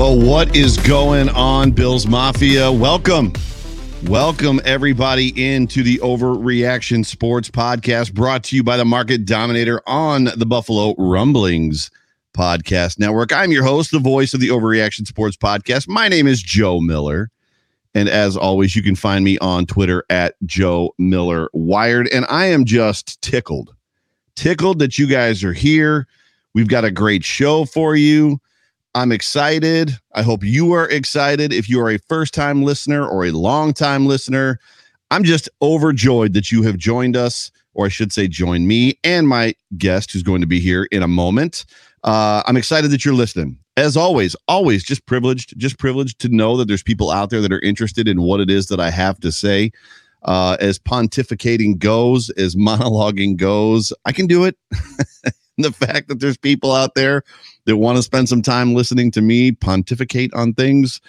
Well, what is going on, Bills Mafia? Welcome. Welcome, everybody, into the Overreaction Sports Podcast brought to you by the Market Dominator on the Buffalo Rumblings Podcast Network. I'm your host, the voice of the Overreaction Sports Podcast. My name is Joe Miller. And as always, you can find me on Twitter at Joe Miller Wired. And I am just tickled, tickled that you guys are here. We've got a great show for you. I'm excited. I hope you are excited. If you are a first time listener or a long time listener, I'm just overjoyed that you have joined us, or I should say, join me and my guest who's going to be here in a moment. Uh, I'm excited that you're listening. As always, always just privileged, just privileged to know that there's people out there that are interested in what it is that I have to say. Uh, as pontificating goes, as monologuing goes, I can do it. the fact that there's people out there that want to spend some time listening to me pontificate on things,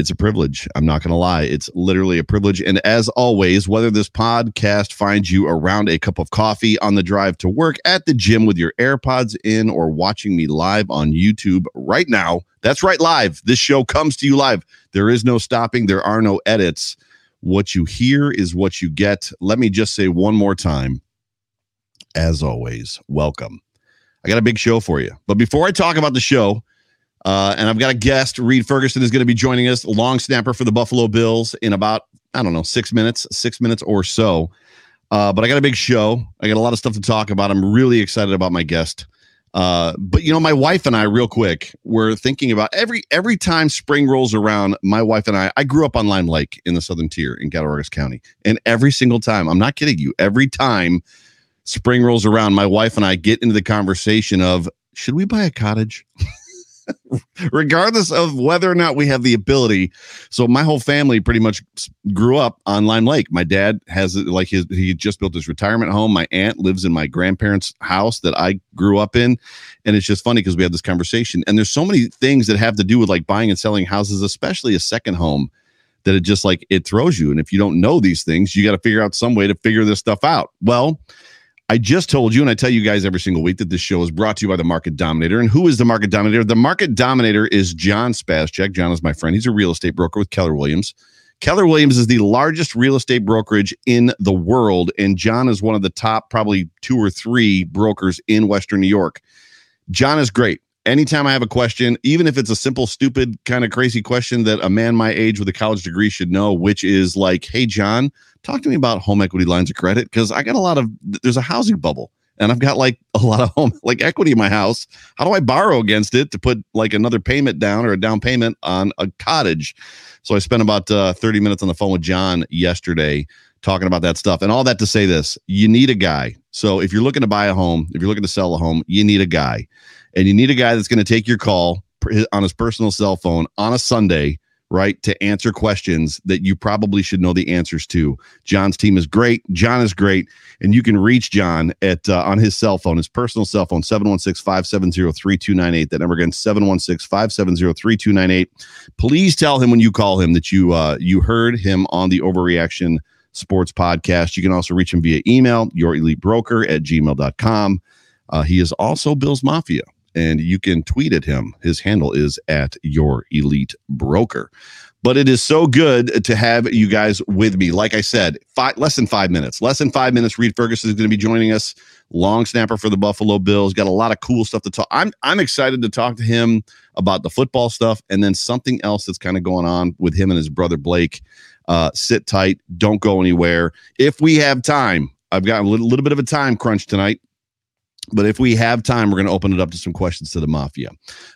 it's a privilege. I'm not going to lie. It's literally a privilege. And as always, whether this podcast finds you around a cup of coffee on the drive to work, at the gym with your AirPods in, or watching me live on YouTube right now, that's right, live. This show comes to you live. There is no stopping, there are no edits. What you hear is what you get. Let me just say one more time, as always, welcome I got a big show for you. But before I talk about the show, uh, and I've got a guest, Reid Ferguson is going to be joining us, long snapper for the Buffalo Bills, in about, I don't know, six minutes, six minutes or so. Uh, but I got a big show. I got a lot of stuff to talk about. I'm really excited about my guest. Uh, but you know, my wife and I, real quick, we're thinking about every every time spring rolls around. My wife and I, I grew up on Lime Lake in the Southern Tier in Cattaraugus County, and every single time, I'm not kidding you, every time spring rolls around, my wife and I get into the conversation of should we buy a cottage? Regardless of whether or not we have the ability. So my whole family pretty much grew up on Lime Lake. My dad has like his he just built his retirement home. My aunt lives in my grandparents' house that I grew up in. And it's just funny because we have this conversation. And there's so many things that have to do with like buying and selling houses, especially a second home that it just like it throws you. And if you don't know these things, you got to figure out some way to figure this stuff out. Well, I just told you, and I tell you guys every single week that this show is brought to you by the Market Dominator. And who is the Market Dominator? The Market Dominator is John Spascheck. John is my friend. He's a real estate broker with Keller Williams. Keller Williams is the largest real estate brokerage in the world, and John is one of the top, probably two or three brokers in Western New York. John is great. Anytime I have a question, even if it's a simple, stupid, kind of crazy question that a man my age with a college degree should know, which is like, hey, John, talk to me about home equity lines of credit because I got a lot of there's a housing bubble and I've got like a lot of home like equity in my house. How do I borrow against it to put like another payment down or a down payment on a cottage? So I spent about uh, 30 minutes on the phone with John yesterday talking about that stuff and all that to say this you need a guy. So if you're looking to buy a home, if you're looking to sell a home, you need a guy. And you need a guy that's going to take your call on his personal cell phone on a Sunday right? To answer questions that you probably should know the answers to. John's team is great. John is great. And you can reach John at uh, on his cell phone, his personal cell phone, 716 570 3298. That number again, 716 570 3298. Please tell him when you call him that you uh, you heard him on the Overreaction Sports Podcast. You can also reach him via email, your elite broker at gmail.com. Uh, he is also Bill's Mafia and you can tweet at him. His handle is at your elite broker. But it is so good to have you guys with me. Like I said, five, less than five minutes. Less than five minutes. Reid Ferguson is going to be joining us. Long snapper for the Buffalo Bills. Got a lot of cool stuff to talk. I'm I'm excited to talk to him about the football stuff and then something else that's kind of going on with him and his brother Blake. Uh, sit tight. Don't go anywhere. If we have time, I've got a little, little bit of a time crunch tonight. But if we have time, we're going to open it up to some questions to the mafia.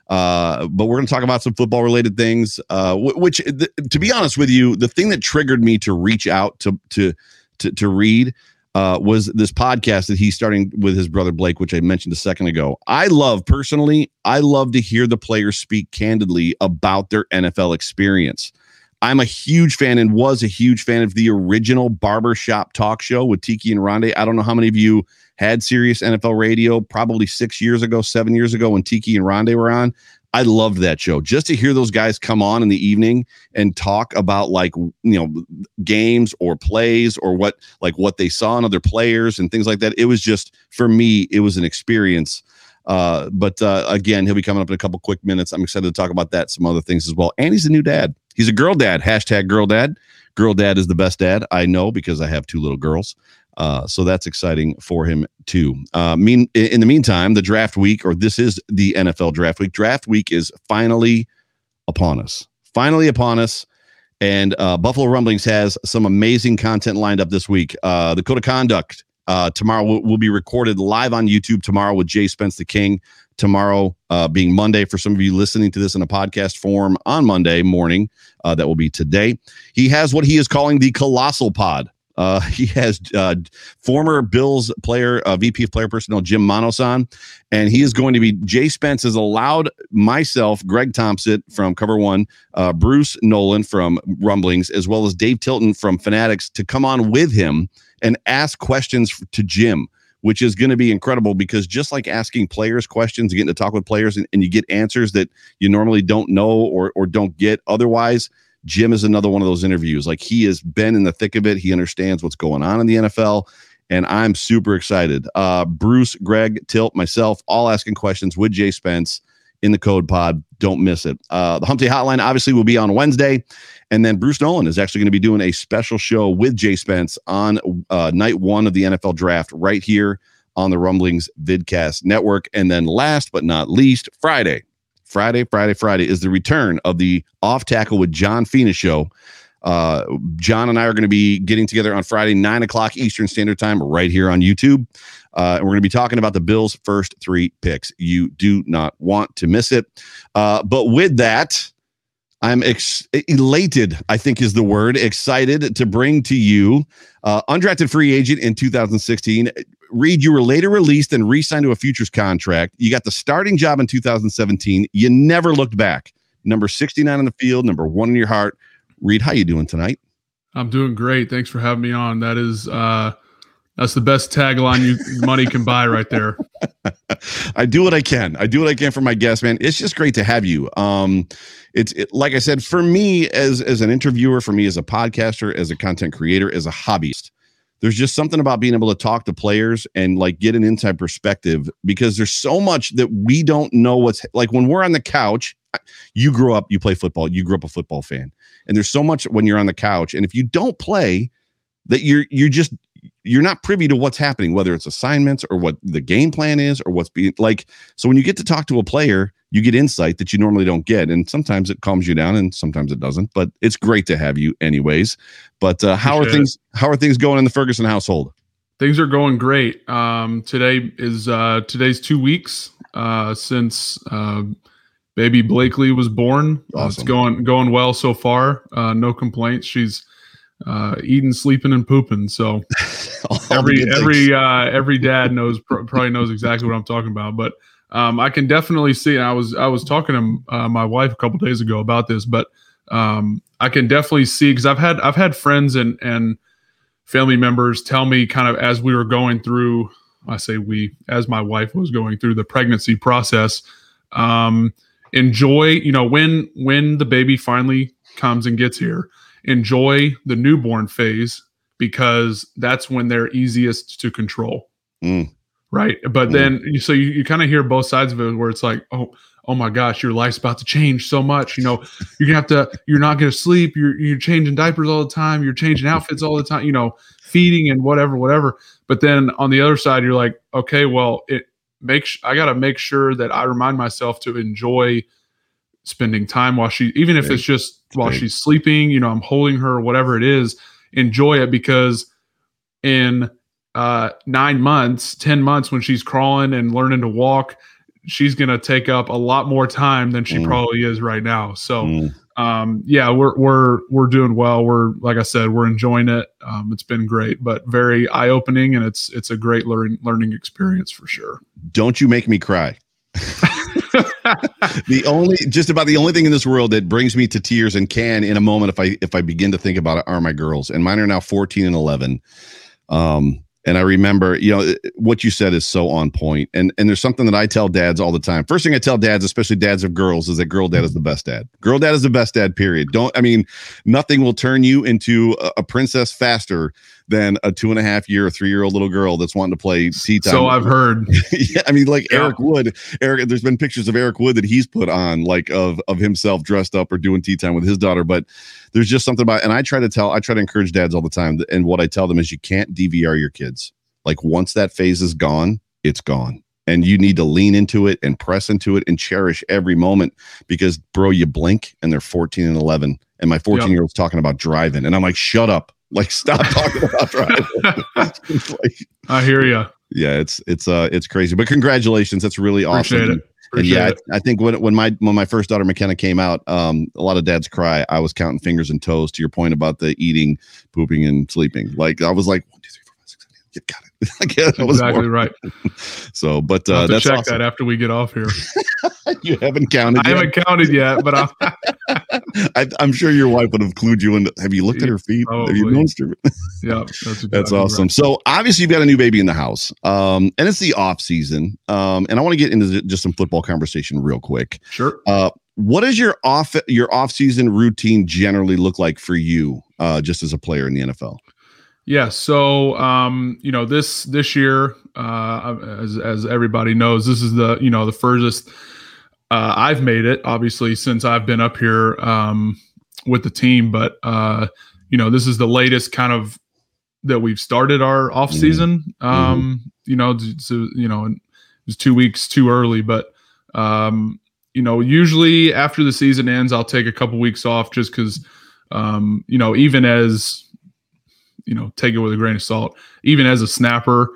Uh, but we're going to talk about some football related things. Uh, which, th- to be honest with you, the thing that triggered me to reach out to to to, to Reid uh, was this podcast that he's starting with his brother Blake, which I mentioned a second ago. I love personally, I love to hear the players speak candidly about their NFL experience. I'm a huge fan and was a huge fan of the original barbershop talk show with Tiki and Rondé. I don't know how many of you had Sirius NFL radio probably six years ago, seven years ago when Tiki and Rondé were on. I loved that show just to hear those guys come on in the evening and talk about like you know games or plays or what like what they saw in other players and things like that. It was just for me, it was an experience. Uh, but uh, again, he'll be coming up in a couple quick minutes. I'm excited to talk about that, some other things as well. And he's a new dad. He's a girl dad. Hashtag girl dad. Girl dad is the best dad. I know because I have two little girls. Uh, so that's exciting for him too. Uh, mean in the meantime, the draft week, or this is the NFL draft week. Draft week is finally upon us. Finally upon us. And uh, Buffalo Rumblings has some amazing content lined up this week. Uh, the Code of Conduct uh, tomorrow will, will, be recorded live on YouTube tomorrow with Jay Spence the King. Tomorrow uh, being Monday for some of you listening to this in a podcast form on Monday morning, uh, that will be today. He has what he is calling the Colossal Pod. Uh, he has uh, former Bills player, uh, VP of player personnel, Jim Monos on, and he is going to be. Jay Spence has allowed myself, Greg Thompson from Cover One, uh, Bruce Nolan from Rumblings, as well as Dave Tilton from Fanatics to come on with him and ask questions to Jim. Which is going to be incredible because just like asking players questions, getting to talk with players, and, and you get answers that you normally don't know or or don't get otherwise Jim is another one of those interviews. Like he has been in the thick of it. He understands what's going on in the NFL. And I'm super excited. Uh, Bruce, Greg, Tilt, myself, all asking questions with Jay Spence in the Code Pod. Don't miss it. Uh, the Hump Day Hotline obviously will be on Wednesday. And then Bruce Nolan is actually going to be doing a special show with Jay Spence on uh, night one of the NFL draft right here on the Rumblings Vidcast Network. And then last but not least, Friday, Friday, Friday, Friday is the return of the Off Tackle with John Fina show. Uh, John and I are going to be getting together on Friday, nine o'clock Eastern Standard Time, right here on YouTube. Uh, and we're going to be talking about the Bills' first three picks. You do not want to miss it. Uh, but with that, I'm ex- elated, I think is the word, excited to bring to you uh, undrafted free agent in 2016, Reid, you were later released and re-signed to a futures contract. You got the starting job in 2017. You never looked back. Number 69 in the field, number one in your heart. Reid, how you doing tonight? I'm doing great. Thanks for having me on. That is uh that's the best tagline you money can buy right there. I do what I can. I do what I can for my guests, man. It's just great to have you. Um, it's it, like I said, for me as as an interviewer, for me as a podcaster, as a content creator, as a hobbyist, there's just something about being able to talk to players and like get an inside perspective because there's so much that we don't know what's like when we're on the couch you grew up you play football you grew up a football fan. And there's so much when you're on the couch and if you don't play that you're you're just you're not privy to what's happening whether it's assignments or what the game plan is or what's being like so when you get to talk to a player you get insight that you normally don't get. And sometimes it calms you down and sometimes it doesn't but it's great to have you anyways. But uh, how are things how are things going in the ferguson household? Things are going great. Um, today is uh, today's two weeks uh, since uh, baby blakely was born. Awesome. it's going going well so far. Uh, no complaints. She's uh, eating sleeping and pooping. So every every uh, every dad knows probably knows exactly what i'm talking about. But um, I can definitely see. I was I was talking to uh, my wife a couple days ago about this, but um, I can definitely see because I've had I've had friends and and family members tell me kind of as we were going through. I say we as my wife was going through the pregnancy process. Um, enjoy, you know, when when the baby finally comes and gets here, enjoy the newborn phase because that's when they're easiest to control. Mm. Right. But then you so you, you kind of hear both sides of it where it's like, oh, oh my gosh, your life's about to change so much. You know, you're gonna have to, you're not gonna sleep, you're you're changing diapers all the time, you're changing outfits all the time, you know, feeding and whatever, whatever. But then on the other side, you're like, okay, well, it makes I gotta make sure that I remind myself to enjoy spending time while she even if it's just while she's sleeping, you know, I'm holding her, whatever it is, enjoy it because in uh, nine months, 10 months when she's crawling and learning to walk, she's going to take up a lot more time than she mm. probably is right now. So, mm. um, yeah, we're, we're, we're doing well. We're, like I said, we're enjoying it. Um, it's been great, but very eye opening and it's, it's a great learning, learning experience for sure. Don't you make me cry. the only just about the only thing in this world that brings me to tears and can in a moment if I if I begin to think about it are my girls and mine are now 14 and 11 um and I remember, you know, what you said is so on point. And and there's something that I tell dads all the time. First thing I tell dads, especially dads of girls, is that girl dad is the best dad. Girl dad is the best dad. Period. Don't. I mean, nothing will turn you into a, a princess faster than a two and a half year three year old little girl that's wanting to play tea time. So I've heard. yeah, I mean, like yeah. Eric Wood. Eric, there's been pictures of Eric Wood that he's put on, like of of himself dressed up or doing tea time with his daughter. But there's just something about, and I try to tell, I try to encourage dads all the time, and what I tell them is, you can't DVR your kids. Like once that phase is gone, it's gone and you need to lean into it and press into it and cherish every moment because bro you blink and they're 14 and 11 and my 14 year old's talking about driving and i'm like shut up like, stop talking about driving. like, I hear you. Yeah, it's it's uh it's crazy, but congratulations. That's really awesome. Appreciate it. and yeah, I, I, think when when my when my first daughter McKenna came out, um, a lot of dads cry. I was counting fingers and toes. To your point about the eating, pooping, and sleeping, like I was like one, two, three, four, five, six, seven, eight. Yeah, got it. exactly right. so, but uh, that's check awesome. that after we get off here. you haven't counted. I yet. haven't counted yet, but I, am sure your wife would have clued you in. Have you looked at her feet? Probably. Have you noticed her? yeah, that's, exactly that's awesome. Right. So obviously you've got a new baby in the house, um, and it's the off season, um, and I want to get into just some football conversation real quick. Sure. Uh, what does your off your off season routine generally look like for you, uh, just as a player in the NFL? Yeah. So, um, you know, this this year, uh, as as everybody knows, this is the you know the furthest uh, I've made it. Obviously, since I've been up here um, with the team, but uh, you know, this is the latest kind of that we've started our off mm-hmm. season. Mm-hmm. Um, mm-hmm. You know, so, you know, it was two weeks too early, but um, you know, usually after the season ends, I'll take a couple weeks off just because, um, you know, even as you know take it with a grain of salt. Even as a snapper,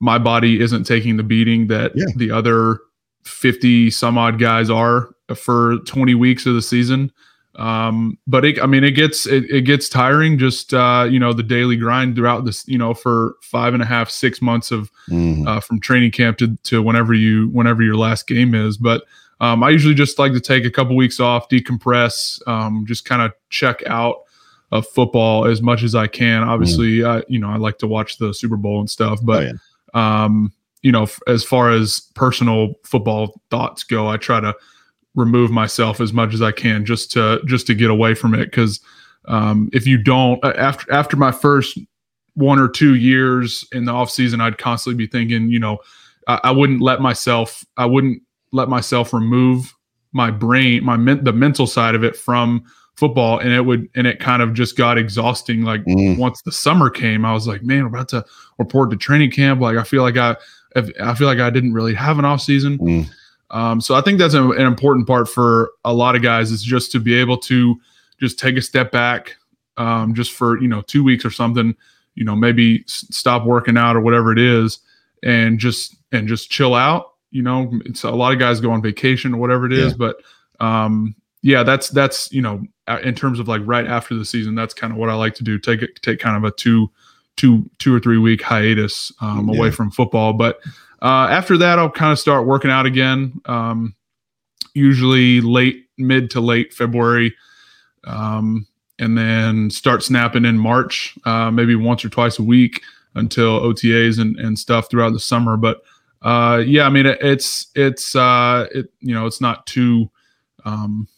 my body isn't taking the beating that yeah. the other 50 some odd guys are for 20 weeks of the season. Um, but it, I mean, it gets it, it gets tiring. Just uh, you know, the daily grind throughout this, you know, for five and a half, six months of mm-hmm. uh, from training camp to to whenever you whenever your last game is. But um, I usually just like to take a couple weeks off, decompress, um, just kind of check out of football as much as I can. Obviously, mm. I you know I like to watch the Super Bowl and stuff, but oh, yeah. um, you know, f- as far as personal football thoughts go, I try to remove myself as much as I can just to just to get away from it because um, if you don't after after my first one or two years in the off season, I'd constantly be thinking, you know, I, I wouldn't let myself I wouldn't let myself remove my brain my men- the mental side of it from football and it would and it kind of just got exhausting like mm. once the summer came i was like man we're about to report to training camp like i feel like i i feel like i didn't really have an off season mm. um, so i think that's a, an important part for a lot of guys is just to be able to just take a step back um, just for you know two weeks or something you know maybe s- stop working out or whatever it is and just and just chill out you know it's a lot of guys go on vacation or whatever it is yeah. but um yeah, that's that's you know in terms of like right after the season, that's kind of what I like to do. Take it, take kind of a two, two, two or three week hiatus um, yeah. away from football. But uh, after that, I'll kind of start working out again. Um, usually late, mid to late February. um, and then start snapping in March, uh, maybe once or twice a week until OTAs and, and stuff throughout the summer. But uh, yeah, I mean, it, it's it's uh, it you know it's not too um,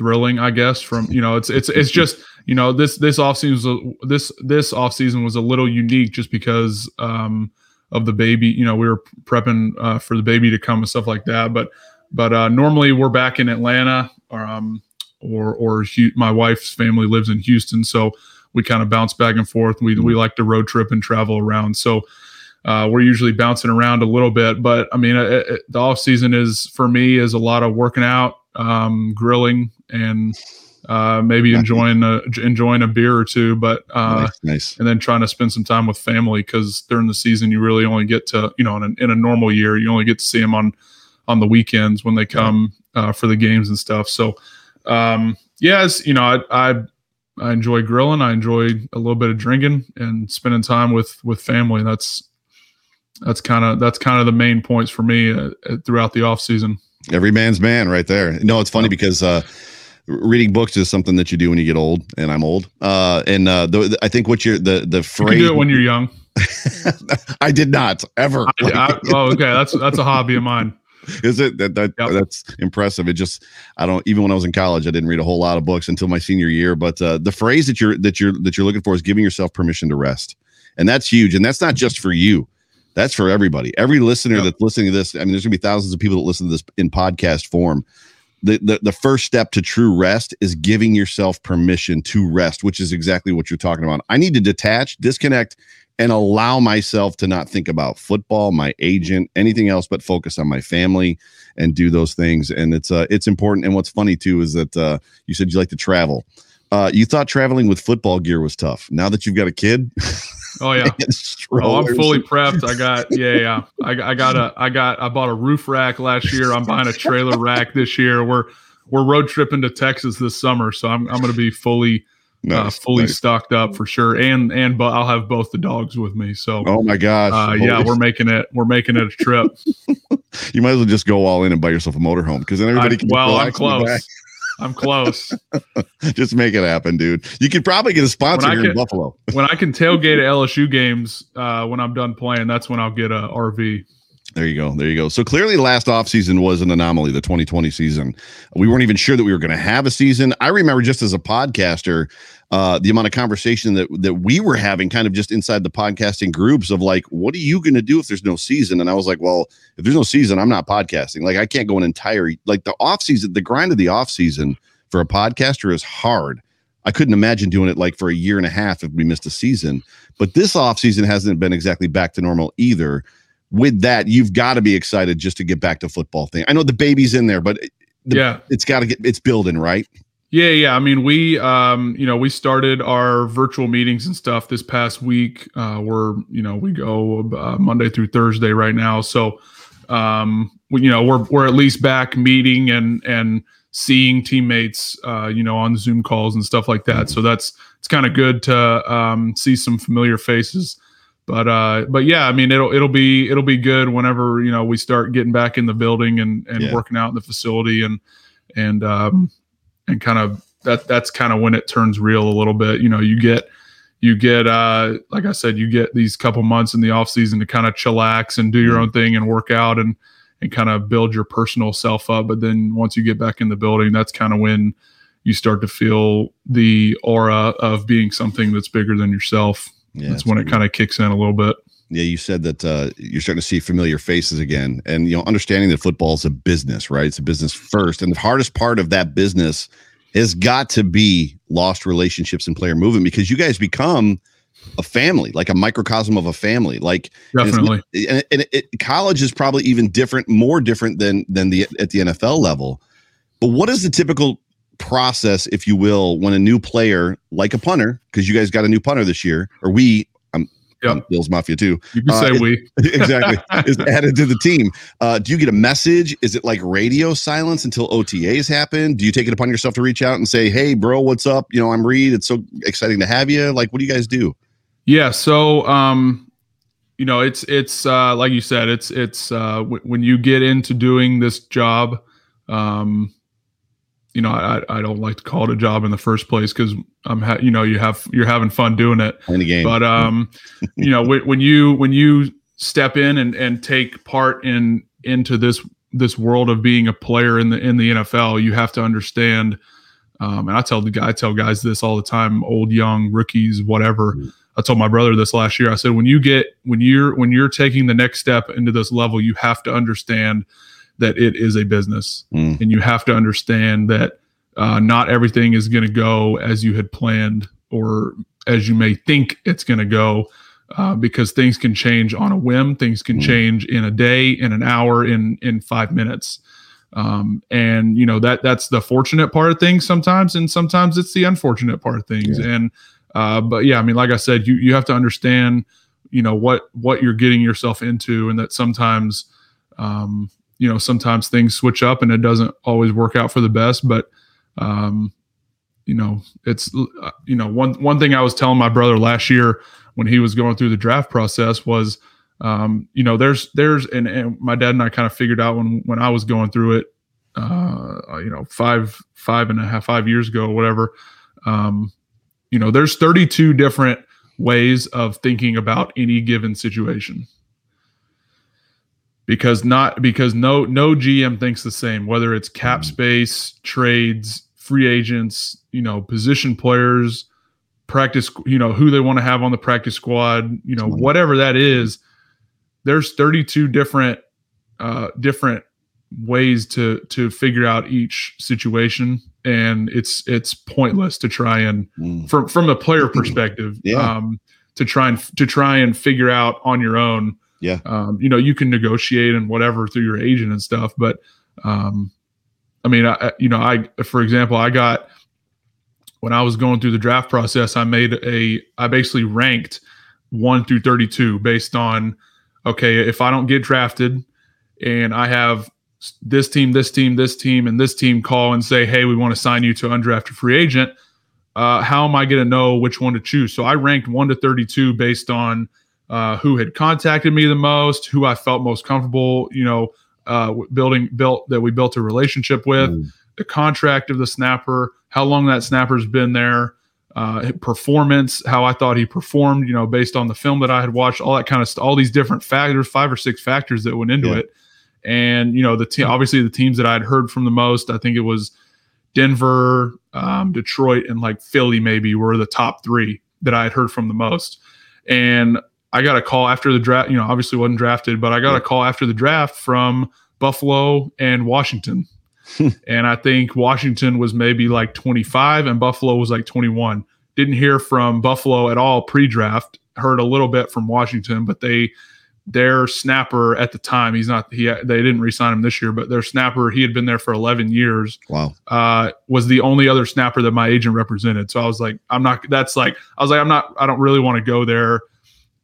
thrilling, I guess. From you know, it's it's it's just you know this this off season this this off season was a little unique just because um, of the baby. You know, we were prepping uh, for the baby to come and stuff like that. But but uh, normally we're back in Atlanta, or um, or or my wife's family lives in Houston, so we kind of bounce back and forth. We we like to road trip and travel around, so. Uh, we're usually bouncing around a little bit, but I mean, it, it, the off season is for me is a lot of working out, um, grilling, and uh, maybe enjoying a, enjoying a beer or two, but uh, nice, nice, and then trying to spend some time with family because during the season you really only get to you know in a, in a, normal year you only get to see them on on the weekends when they come uh, for the games and stuff. So um, yes, you know I, I I enjoy grilling, I enjoy a little bit of drinking and spending time with with family. That's that's kind of that's kind of the main points for me uh, throughout the off season. Every man's man, right there. No, it's funny because uh, reading books is something that you do when you get old, and I'm old. Uh, and uh, the, the, I think what you're the the phrase you do it when you're young. I did not ever. I, I, oh, okay. That's that's a hobby of mine. Is it that, that yep. that's impressive? It just I don't even when I was in college I didn't read a whole lot of books until my senior year. But uh, the phrase that you're that you're that you're looking for is giving yourself permission to rest, and that's huge. And that's not just for you. That's for everybody. Every listener yep. that's listening to this. I mean, there's gonna be thousands of people that listen to this in podcast form the, the the first step to true rest is giving yourself permission to rest which is exactly what you're talking about. I need to detach disconnect and allow myself to not think about football my agent anything else but focus on my family and do those things. And it's uh it's important. And what's funny too is that uh you said you like to travel. Uh you thought traveling with football gear was tough. Now that you've got a kid Oh yeah. oh, I'm fully prepped. I got yeah, yeah. I, I got a I got I bought a roof rack last year. I'm buying a trailer rack this year. We're we're road tripping to Texas this summer, so I'm I'm going to be fully uh, nice, uh, fully nice. stocked up for sure. And and but I'll have both the dogs with me. So oh my gosh, uh, yeah, we're making it we're making it a trip. you might as well just go all in and buy yourself a motorhome because then everybody I, can. Well, I'm close. I'm close. Just make it happen, dude. You could probably get a sponsor here can, in Buffalo. when I can tailgate at LSU games uh, when I'm done playing, that's when I'll get a RV. There you go. There you go. So clearly, last offseason was an anomaly, the 2020 season. We weren't even sure that we were going to have a season. I remember just as a podcaster, uh, the amount of conversation that that we were having kind of just inside the podcasting groups of like what are you going to do if there's no season? And i was like well if there's no season i'm not podcasting. Like i can't go an entire like the off season the grind of the off season for a podcaster is hard. I couldn't imagine doing it like for a year and a half if we missed a season. But this off season hasn't been exactly back to normal either. With that you've got to be excited just to get back to football thing. I know the baby's in there but the, yeah. it's got to get it's building right yeah, yeah. I mean, we, um, you know, we started our virtual meetings and stuff this past week. Uh, we're, you know, we go uh, Monday through Thursday right now. So, um, we, you know, we're we're at least back meeting and and seeing teammates, uh, you know, on Zoom calls and stuff like that. So that's it's kind of good to um, see some familiar faces. But uh, but yeah, I mean, it'll it'll be it'll be good whenever you know we start getting back in the building and and yeah. working out in the facility and and um, and kind of that that's kind of when it turns real a little bit. You know, you get you get uh like I said, you get these couple months in the off season to kind of chillax and do your mm-hmm. own thing and work out and and kind of build your personal self up. But then once you get back in the building, that's kind of when you start to feel the aura of being something that's bigger than yourself. Yeah, that's when it kind of kicks in a little bit. Yeah, you said that uh, you're starting to see familiar faces again, and you know, understanding that football is a business, right? It's a business first, and the hardest part of that business has got to be lost relationships and player movement because you guys become a family, like a microcosm of a family. Like definitely, and, and it, college is probably even different, more different than than the at the NFL level. But what is the typical process, if you will, when a new player, like a punter, because you guys got a new punter this year, or we yep. Bills Mafia too. You can uh, say we exactly is added to the team. Uh, do you get a message? Is it like radio silence until OTAs happen? Do you take it upon yourself to reach out and say, "Hey, bro, what's up? You know, I'm Reid. It's so exciting to have you." Like, what do you guys do? Yeah, so um, you know, it's it's uh, like you said, it's it's uh, w- when you get into doing this job, um, you know, I, I don't like to call it a job in the first place because I'm, ha- you know, you have you're having fun doing it. In the game, but um, you know, when, when you when you step in and and take part in into this this world of being a player in the in the NFL, you have to understand. Um, and I tell the guy, I tell guys this all the time, old, young, rookies, whatever. Mm-hmm. I told my brother this last year. I said, when you get when you're when you're taking the next step into this level, you have to understand that it is a business, mm. and you have to understand that uh, not everything is going to go as you had planned or as you may think it's going to go. Uh, because things can change on a whim. Things can mm. change in a day, in an hour, in in five minutes. Um, and you know that that's the fortunate part of things sometimes, and sometimes it's the unfortunate part of things. Yeah. And uh, but yeah, I mean, like I said, you you have to understand, you know what what you're getting yourself into, and that sometimes, um, you know, sometimes things switch up, and it doesn't always work out for the best. But um, you know, it's uh, you know one one thing I was telling my brother last year when he was going through the draft process was, um, you know, there's there's and, and my dad and I kind of figured out when when I was going through it, uh, you know, five five and a half five years ago, whatever. Um, you know, there's 32 different ways of thinking about any given situation because not because no no GM thinks the same whether it's cap mm. space, trades, free agents, you know, position players, practice, you know, who they want to have on the practice squad, you know, whatever that is. There's 32 different uh different ways to to figure out each situation and it's it's pointless to try and mm. from from a player perspective yeah. um to try and to try and figure out on your own yeah um you know you can negotiate and whatever through your agent and stuff but um i mean i you know i for example i got when i was going through the draft process i made a i basically ranked 1 through 32 based on okay if i don't get drafted and i have this team, this team, this team, and this team call and say, "Hey, we want to sign you to undrafted free agent." Uh, how am I going to know which one to choose? So I ranked one to thirty-two based on uh, who had contacted me the most, who I felt most comfortable, you know, uh, building built that we built a relationship with, mm. the contract of the snapper, how long that snapper's been there, uh, performance, how I thought he performed, you know, based on the film that I had watched, all that kind of stuff, all these different factors, five or six factors that went into yeah. it. And you know, the team obviously the teams that I had heard from the most, I think it was Denver, um, Detroit, and like Philly maybe were the top three that I had heard from the most. And I got a call after the draft. You know, obviously wasn't drafted, but I got a call after the draft from Buffalo and Washington. and I think Washington was maybe like 25 and Buffalo was like 21. Didn't hear from Buffalo at all pre-draft. Heard a little bit from Washington, but they their snapper at the time he's not he they didn't resign him this year but their snapper he had been there for 11 years wow uh, was the only other snapper that my agent represented so i was like i'm not that's like i was like i'm not i don't really want to go there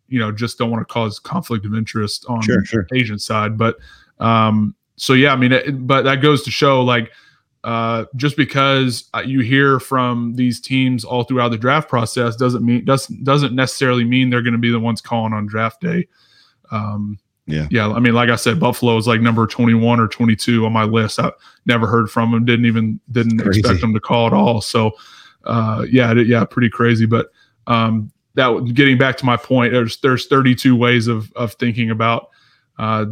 you know just don't want to cause conflict of interest on sure, sure. agent side but um so yeah i mean it, but that goes to show like uh, just because uh, you hear from these teams all throughout the draft process doesn't mean doesn't doesn't necessarily mean they're going to be the ones calling on draft day. Um, yeah. Yeah. I mean, like I said, Buffalo is like number 21 or 22 on my list. I never heard from them Didn't even, didn't expect them to call at all. So, uh, yeah, yeah, pretty crazy. But, um, that getting back to my point, there's, there's 32 ways of, of thinking about, uh,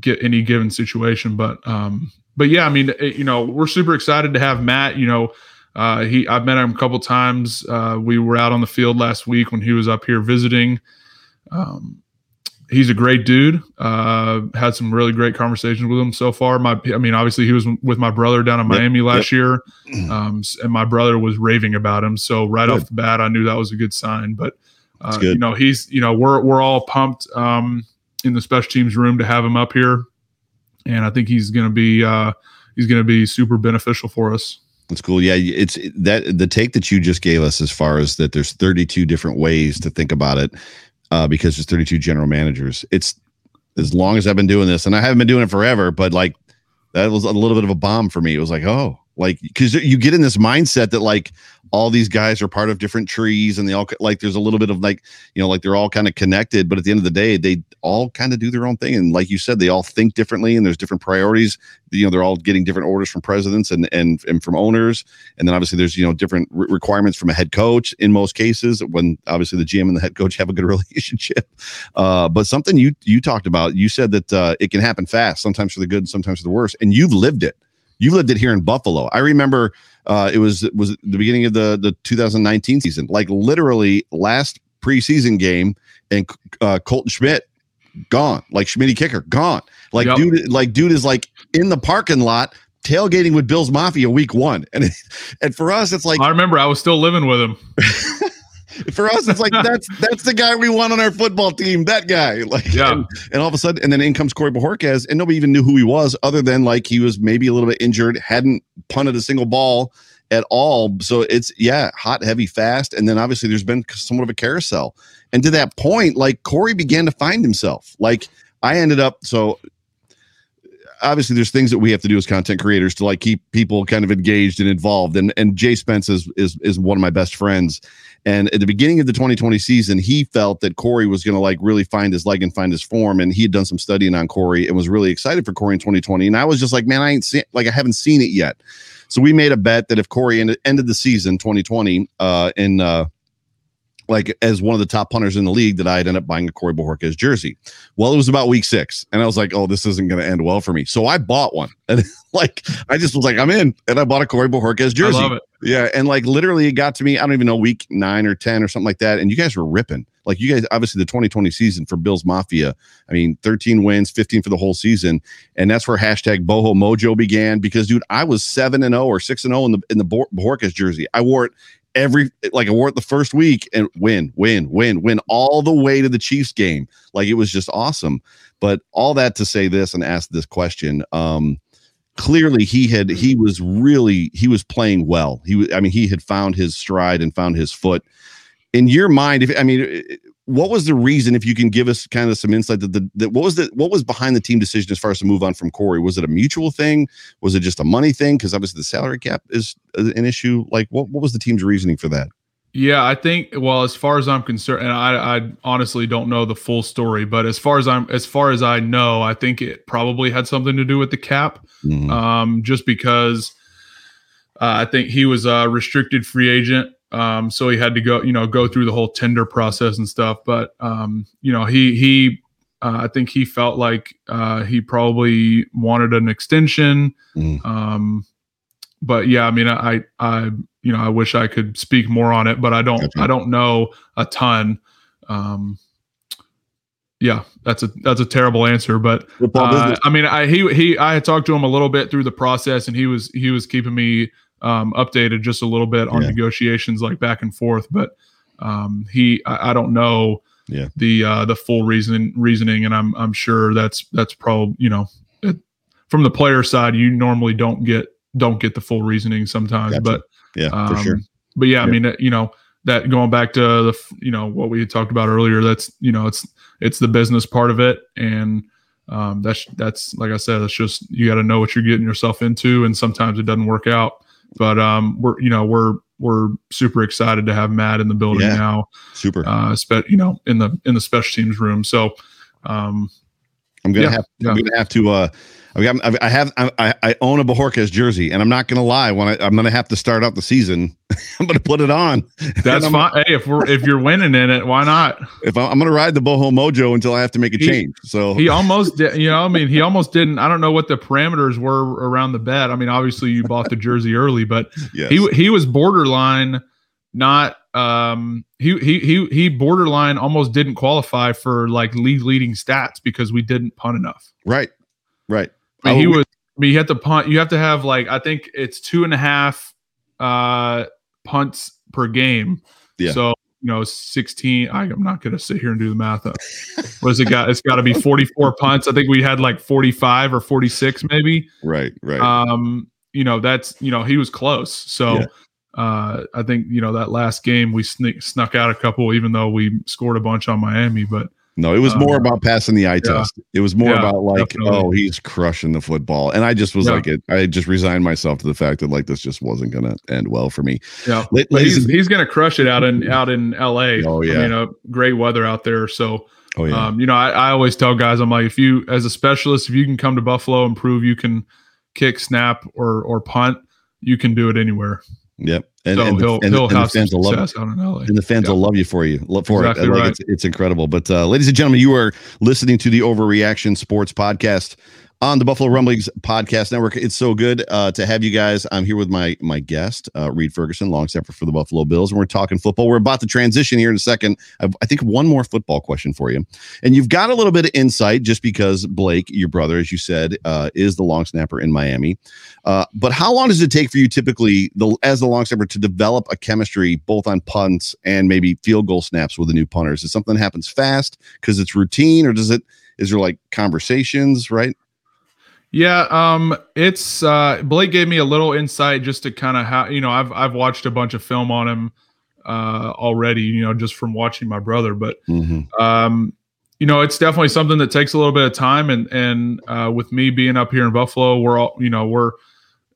get any given situation. But, um, but yeah, I mean, it, you know, we're super excited to have Matt, you know, uh, he, I've met him a couple times. Uh, we were out on the field last week when he was up here visiting. Um, he's a great dude. Uh, had some really great conversations with him so far. My, I mean, obviously he was with my brother down in Miami yep, last yep. year, um, and my brother was raving about him. So right good. off the bat, I knew that was a good sign. But uh, you know, he's you know we're we're all pumped um, in the special teams room to have him up here, and I think he's going to be uh, he's going to be super beneficial for us. That's cool. Yeah, it's that the take that you just gave us as far as that there's 32 different ways to think about it uh, because there's 32 general managers. It's as long as I've been doing this, and I haven't been doing it forever, but like that was a little bit of a bomb for me. It was like, oh, like because you get in this mindset that like all these guys are part of different trees and they all like there's a little bit of like you know like they're all kind of connected but at the end of the day they all kind of do their own thing. And like you said they all think differently and there's different priorities. You know they're all getting different orders from presidents and and, and from owners. And then obviously there's you know different re- requirements from a head coach in most cases when obviously the gm and the head coach have a good relationship. Uh, but something you you talked about you said that uh, it can happen fast sometimes for the good sometimes for the worst and you've lived it you lived it here in buffalo. I remember uh, it was it was the beginning of the the 2019 season, like literally last preseason game, and uh, Colton Schmidt gone, like Schmitty kicker gone, like yep. dude, like dude is like in the parking lot tailgating with Bills Mafia week one, and and for us it's like I remember I was still living with him. for us, it's like that's that's the guy we want on our football team. That guy, like, yeah. And, and all of a sudden, and then in comes Corey Bojorquez, and nobody even knew who he was, other than like he was maybe a little bit injured, hadn't punted a single ball at all. So it's yeah, hot, heavy, fast, and then obviously there's been somewhat of a carousel. And to that point, like Corey began to find himself. Like I ended up so obviously there's things that we have to do as content creators to like keep people kind of engaged and involved. And and Jay Spence is is is one of my best friends. And at the beginning of the 2020 season, he felt that Corey was going to like really find his leg and find his form. And he had done some studying on Corey and was really excited for Corey in 2020. And I was just like, man, I ain't seen like I haven't seen it yet. So we made a bet that if Corey ended, ended the season 2020 uh, in uh, like as one of the top punters in the league that I'd end up buying a Corey Bojorquez jersey. Well, it was about week six, and I was like, oh, this isn't going to end well for me. So I bought one, and like I just was like, I'm in, and I bought a Corey Bojorquez jersey. I love it. Yeah, and like literally, it got to me. I don't even know week nine or ten or something like that, and you guys were ripping. Like you guys, obviously, the 2020 season for Bills Mafia. I mean, 13 wins, 15 for the whole season, and that's where hashtag Boho Mojo began. Because dude, I was seven and zero or six and zero oh in the in the Bojorquez jersey. I wore it every like wore the first week and win, win, win, win all the way to the Chiefs game. Like it was just awesome. But all that to say this and ask this question. Um clearly he had he was really he was playing well. He was I mean he had found his stride and found his foot. In your mind, if I mean what was the reason if you can give us kind of some insight that the that what was the what was behind the team decision as far as to move on from Corey? Was it a mutual thing? Was it just a money thing? Because obviously the salary cap is an issue. Like what what was the team's reasoning for that? Yeah, I think well, as far as I'm concerned, and I, I honestly don't know the full story, but as far as I'm as far as I know, I think it probably had something to do with the cap. Mm-hmm. Um, just because uh, I think he was a restricted free agent um, so he had to go, you know, go through the whole tender process and stuff. But um, you know, he he uh, I think he felt like uh, he probably wanted an extension. Mm. Um, but yeah, I mean, I I you know I wish I could speak more on it, but I don't I don't know a ton. Um, yeah, that's a that's a terrible answer, but uh, I mean, I he he I had talked to him a little bit through the process, and he was he was keeping me um, updated just a little bit on yeah. negotiations, like back and forth. But um, he, I, I, don't know yeah. the uh, the full reason reasoning, and I'm I'm sure that's that's probably you know it, from the player side, you normally don't get don't get the full reasoning sometimes, gotcha. but yeah, um, for sure. But yeah, yeah, I mean, you know that going back to the you know what we talked about earlier, that's you know it's it's the business part of it, and um, that's that's like I said, it's just you got to know what you're getting yourself into, and sometimes it doesn't work out. But um, we're you know we're we're super excited to have Matt in the building yeah, now. Super. Uh, spe- you know in the in the special teams room. So um, I'm gonna yeah, have yeah. I'm gonna have to uh I, mean, I have I, I own a Bojorquez jersey, and I'm not gonna lie. When I, am gonna have to start out the season, I'm gonna put it on. That's fine. Hey, if we're if you're winning in it, why not? If I, am gonna ride the boho mojo until I have to make a he, change. So he almost did. You know, I mean, he almost didn't. I don't know what the parameters were around the bet. I mean, obviously you bought the jersey early, but yes. he he was borderline not um he he he he borderline almost didn't qualify for like league leading stats because we didn't punt enough. Right. Right. I mean, oh, he was. I mean, you have to punt. You have to have like I think it's two and a half uh, punts per game. Yeah. So you know, sixteen. I, am not going to sit here and do the math. Up. What has it got? It's got to be 44 punts. I think we had like 45 or 46, maybe. Right. Right. Um. You know, that's you know he was close. So. Yeah. Uh, I think you know that last game we sneak, snuck out a couple, even though we scored a bunch on Miami. But No, it was more uh, about passing the eye yeah. test. It was more yeah, about like, definitely. oh, he's crushing the football, and I just was yeah. like, it. I just resigned myself to the fact that like this just wasn't going to end well for me. Yeah, L- he's he's going to crush it out in out in L.A. Oh yeah, you know, great weather out there. So, oh yeah, um, you know, I, I always tell guys, I'm like, if you as a specialist, if you can come to Buffalo and prove you can kick, snap, or or punt, you can do it anywhere. Yep. And, so and, he'll, and, he'll and have the fans will love out in LA. And the fans will love you for you for exactly it. Like right. it's, it's incredible. But uh, ladies and gentlemen, you are listening to the Overreaction Sports Podcast on the Buffalo Rumblings podcast network. It's so good uh, to have you guys. I'm here with my my guest, uh, Reid Ferguson, long snapper for the Buffalo Bills, and we're talking football. We're about to transition here in a second. I've, I think one more football question for you, and you've got a little bit of insight just because Blake, your brother, as you said, uh, is the long snapper in Miami. Uh, but how long does it take for you typically, the, as the long snapper, to develop a chemistry both on punts and maybe field goal snaps with the new punters? Is something that happens fast because it's routine, or does it? Is there like conversations, right? Yeah, um, it's uh, Blake gave me a little insight just to kind of how you know I've I've watched a bunch of film on him uh, already, you know, just from watching my brother. But mm-hmm. um, you know, it's definitely something that takes a little bit of time. And and uh, with me being up here in Buffalo, we're all you know we're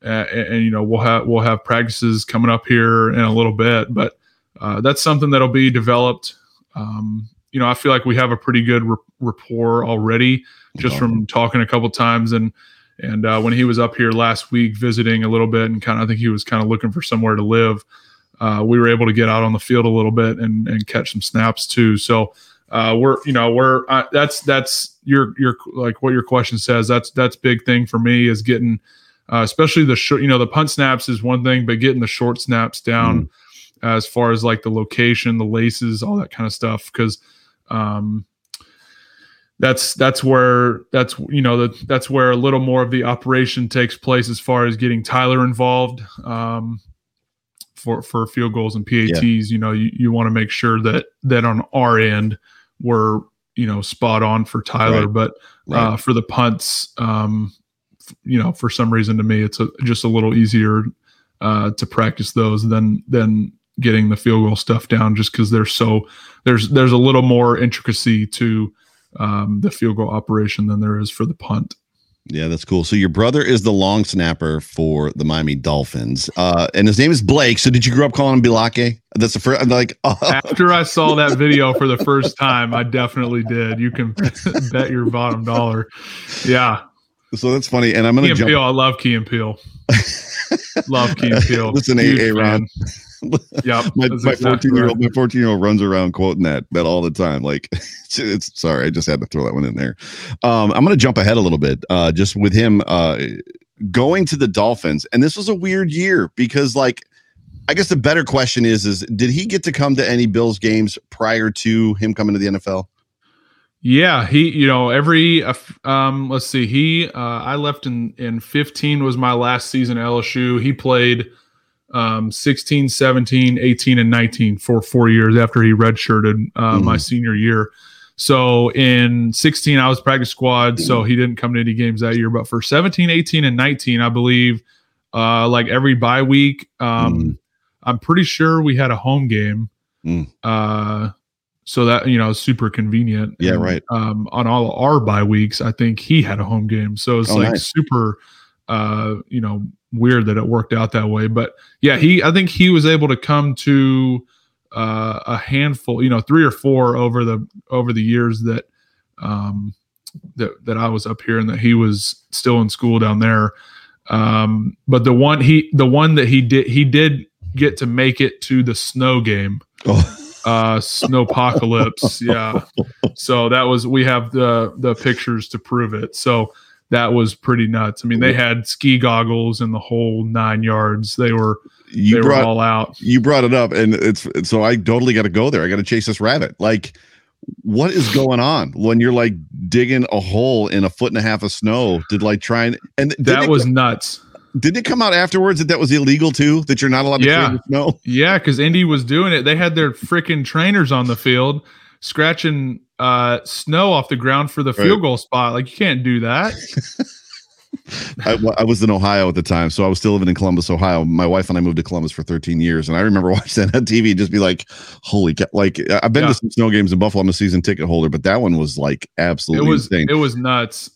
uh, and, and, you know we'll have we'll have practices coming up here in a little bit, but uh, that's something that'll be developed. Um, you know, I feel like we have a pretty good rapport already just from talking a couple times and and uh, when he was up here last week visiting a little bit and kind of I think he was kind of looking for somewhere to live. Uh, we were able to get out on the field a little bit and and catch some snaps too. So uh, we're you know we're uh, that's that's your your like what your question says. That's that's big thing for me is getting uh, especially the short you know the punt snaps is one thing, but getting the short snaps down mm. as far as like the location, the laces, all that kind of stuff because. Um, that's that's where that's you know that that's where a little more of the operation takes place as far as getting Tyler involved um, for for field goals and PATs. Yeah. You know, you, you want to make sure that that on our end we're you know spot on for Tyler, right. but right. Uh, for the punts, um, you know, for some reason to me it's a, just a little easier uh, to practice those than than getting the field goal stuff down, just because there's so there's there's a little more intricacy to um, the field goal operation than there is for the punt. Yeah, that's cool. So your brother is the long snapper for the Miami Dolphins, uh, and his name is Blake. So did you grow up calling him Bilake? That's the first. Like oh. after I saw that video for the first time, I definitely did. You can bet your bottom dollar. Yeah. So that's funny, and I'm gonna Key jump. Peele, I love Key and Peele. love Key and Peele. Listen, a Ron. Yeah, my, my 14 year old my 14 year old runs around quoting that that all the time. Like it's sorry, I just had to throw that one in there. Um, I'm gonna jump ahead a little bit, uh, just with him uh going to the Dolphins, and this was a weird year because like I guess the better question is is did he get to come to any Bills games prior to him coming to the NFL? Yeah, he, you know, every, uh, um, let's see, he, uh, I left in, in 15 was my last season at LSU. He played, um, 16, 17, 18, and 19 for four years after he redshirted uh, mm-hmm. my senior year. So in 16, I was practice squad, so he didn't come to any games that year. But for 17, 18, and 19, I believe, uh, like every bye week, um, mm. I'm pretty sure we had a home game. Mm. Uh, so that you know, super convenient. Yeah, and, right. Um, on all our bye weeks, I think he had a home game, so it's oh, like nice. super, uh, you know, weird that it worked out that way. But yeah, he I think he was able to come to uh, a handful, you know, three or four over the over the years that um, that that I was up here and that he was still in school down there. Um, but the one he the one that he did he did get to make it to the snow game. Oh. Uh, snowpocalypse, yeah. So that was we have the the pictures to prove it. So that was pretty nuts. I mean, they had ski goggles and the whole nine yards. They were you they brought, were all out. You brought it up, and it's so I totally got to go there. I got to chase this rabbit. Like, what is going on when you're like digging a hole in a foot and a half of snow? Did like try and and that was nuts. Did it come out afterwards that that was illegal too? That you're not allowed to yeah. snow? Yeah, because Indy was doing it. They had their freaking trainers on the field scratching uh, snow off the ground for the field goal spot. Like you can't do that. I, I, was in Ohio at the time, so I was still living in Columbus, Ohio. My wife and I moved to Columbus for 13 years, and I remember watching that on TV and just be like, "Holy cow!" Like I've been yeah. to some snow games in Buffalo. I'm a season ticket holder, but that one was like absolutely it was insane. it was nuts.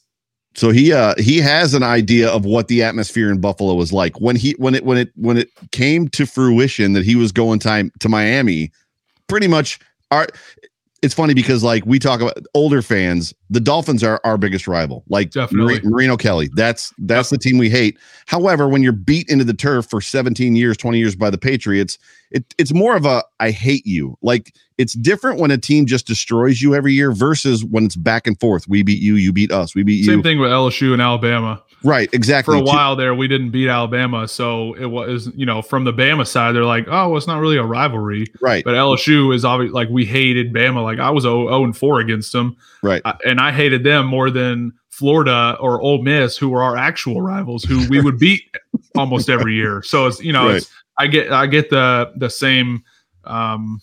So he uh he has an idea of what the atmosphere in Buffalo was like when he when it when it when it came to fruition that he was going time to Miami. Pretty much, our it's funny because like we talk about older fans, the Dolphins are our biggest rival. Like Definitely. Marino Kelly, that's that's the team we hate. However, when you're beat into the turf for 17 years, 20 years by the Patriots, it, it's more of a I hate you. Like it's different when a team just destroys you every year versus when it's back and forth. We beat you, you beat us, we beat Same you. Same thing with LSU and Alabama. Right, exactly. For a while there, we didn't beat Alabama, so it was you know from the Bama side, they're like, oh, well, it's not really a rivalry, right? But LSU is obviously like we hated Bama, like I was 0 and four against them, right? and I hated them more than Florida or Ole Miss, who were our actual rivals, who we would beat almost every year. So it's you know, right. it's, I get I get the the same um,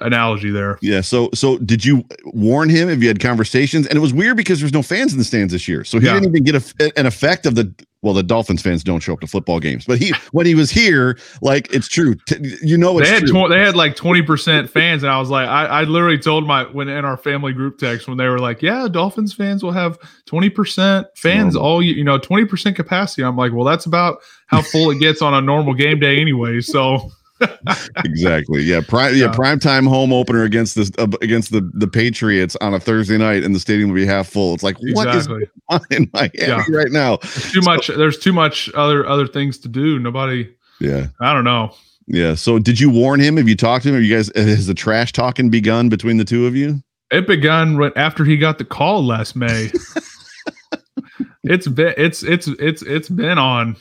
analogy there. Yeah. So so did you warn him if you had conversations? And it was weird because there's no fans in the stands this year, so he yeah. didn't even get a, an effect of the. Well, the Dolphins fans don't show up to football games, but he when he was here, like it's true. T- you know, they had tw- they had like twenty percent fans, and I was like, I, I literally told my when in our family group text when they were like, yeah, Dolphins fans will have twenty percent fans all you know twenty percent capacity. I'm like, well, that's about how full it gets on a normal game day anyway. So exactly. Yeah. Prime. Yeah. Prime time home opener against this uh, against the the Patriots on a Thursday night, and the stadium will be half full. It's like what exactly. is on in Miami yeah. right now? There's too so, much. There's too much other other things to do. Nobody. Yeah. I don't know. Yeah. So did you warn him? Have you talked to him? Have you guys has the trash talking begun between the two of you? It begun right after he got the call last May. it's been it's it's it's it's been on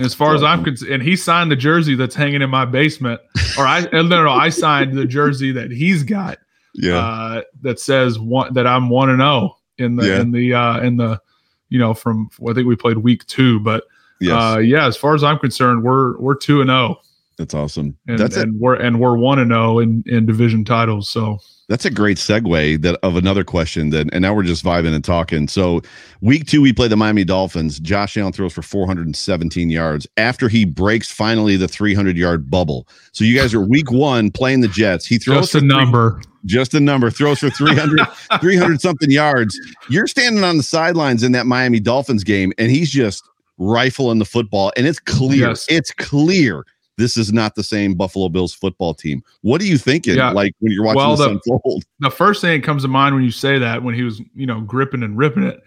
as far as I'm concerned, and he signed the jersey that's hanging in my basement, or I no no I signed the jersey that he's got, yeah, uh, that says one that I'm one and zero oh in the yeah. in the uh, in the you know from I think we played week two, but yes. uh, yeah, as far as I'm concerned, we're we're two and zero. Oh. That's awesome. And, that's and we're and we're one and zero oh in in division titles. So that's a great segue that of another question that and now we're just vibing and talking. So week two, we play the Miami Dolphins. Josh Allen throws for 417 yards after he breaks finally the 300 yard bubble. So you guys are week one playing the Jets. He throws just a number. Just a number. Throws for 300, 300 something yards. You're standing on the sidelines in that Miami Dolphins game, and he's just rifling the football. And it's clear. Yes. It's clear this is not the same Buffalo Bills football team. What are you thinking? Yeah. Like when you're watching well, this the, unfold? The first thing that comes to mind when you say that, when he was, you know, gripping and ripping it,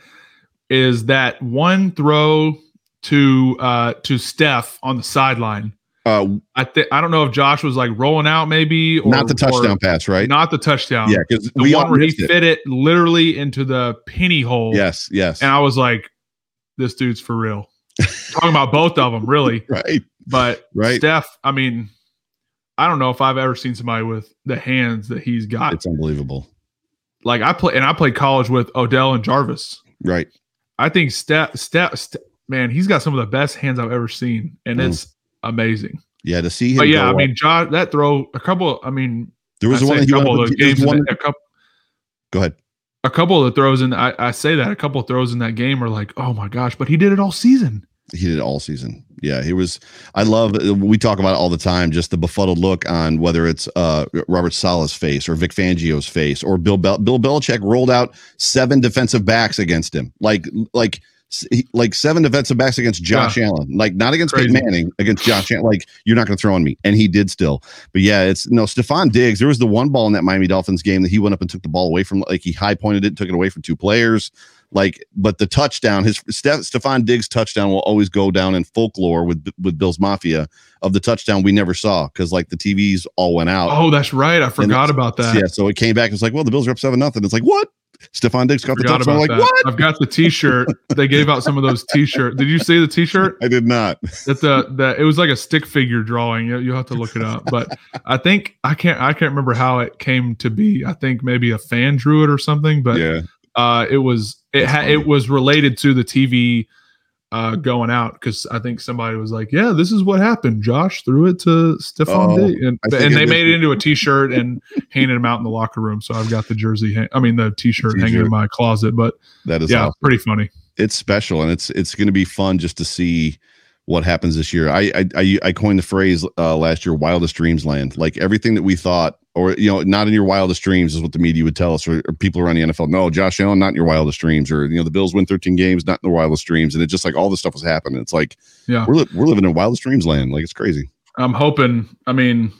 is that one throw to uh to Steph on the sideline. Uh, I think I don't know if Josh was like rolling out, maybe or not the touchdown pass, right? Not the touchdown. Yeah, because the one where he it. fit it literally into the penny hole. Yes, yes. And I was like, "This dude's for real." Talking about both of them, really. right. But right. Steph, I mean, I don't know if I've ever seen somebody with the hands that he's got. It's unbelievable. Like I play, and I played college with Odell and Jarvis. Right. I think Steph, Steph, Steph man, he's got some of the best hands I've ever seen, and mm. it's amazing. Yeah, to see him. But yeah, I mean, Josh, that throw a couple. I mean, there was one. A couple of games. One, a couple. Go ahead. A couple of the throws in. I, I say that a couple of throws in that game are like, oh my gosh! But he did it all season. He did it all season. Yeah, he was. I love. We talk about it all the time. Just the befuddled look on whether it's uh, Robert Saleh's face or Vic Fangio's face or Bill Bel- Bill Belichick rolled out seven defensive backs against him. Like like like seven defensive backs against Josh yeah. Allen, like not against Crazy. Peyton Manning, against Josh Allen. Like you're not going to throw on me, and he did still. But yeah, it's no Stefon Diggs. There was the one ball in that Miami Dolphins game that he went up and took the ball away from, like he high pointed it, took it away from two players. Like, but the touchdown, his Steph, Stefon Diggs touchdown will always go down in folklore with with Bills Mafia of the touchdown we never saw because like the TVs all went out. Oh, that's right. I forgot about that. Yeah, so it came back. It's like, well, the Bills are up seven nothing. It's like what? Stefon Diggs got the touchdown. Like that. what? I've got the T-shirt. they gave out some of those T-shirts. Did you see the T-shirt? I did not. That the that it was like a stick figure drawing. You you have to look it up. But I think I can't I can't remember how it came to be. I think maybe a fan drew it or something. But yeah, uh, it was it had it was related to the TV uh, going out because I think somebody was like, "Yeah, this is what happened." Josh threw it to Stefon oh, and, and they made it into a T-shirt and handed him out in the locker room. So I've got the jersey, I mean the T-shirt, T-shirt. hanging in my closet. But that is yeah, awesome. pretty funny. it's special, and it's it's going to be fun just to see what happens this year. I I I, I coined the phrase uh, last year, "wildest dreams land." Like everything that we thought, or you know, not in your wildest dreams, is what the media would tell us, or, or people around the NFL. No, Josh Allen, not in your wildest dreams, or you know, the Bills win 13 games, not in the wildest dreams, and it's just like all this stuff was happening. It's like, yeah, we're li- we're living in wildest dreams land. Like it's crazy. I'm hoping. I mean,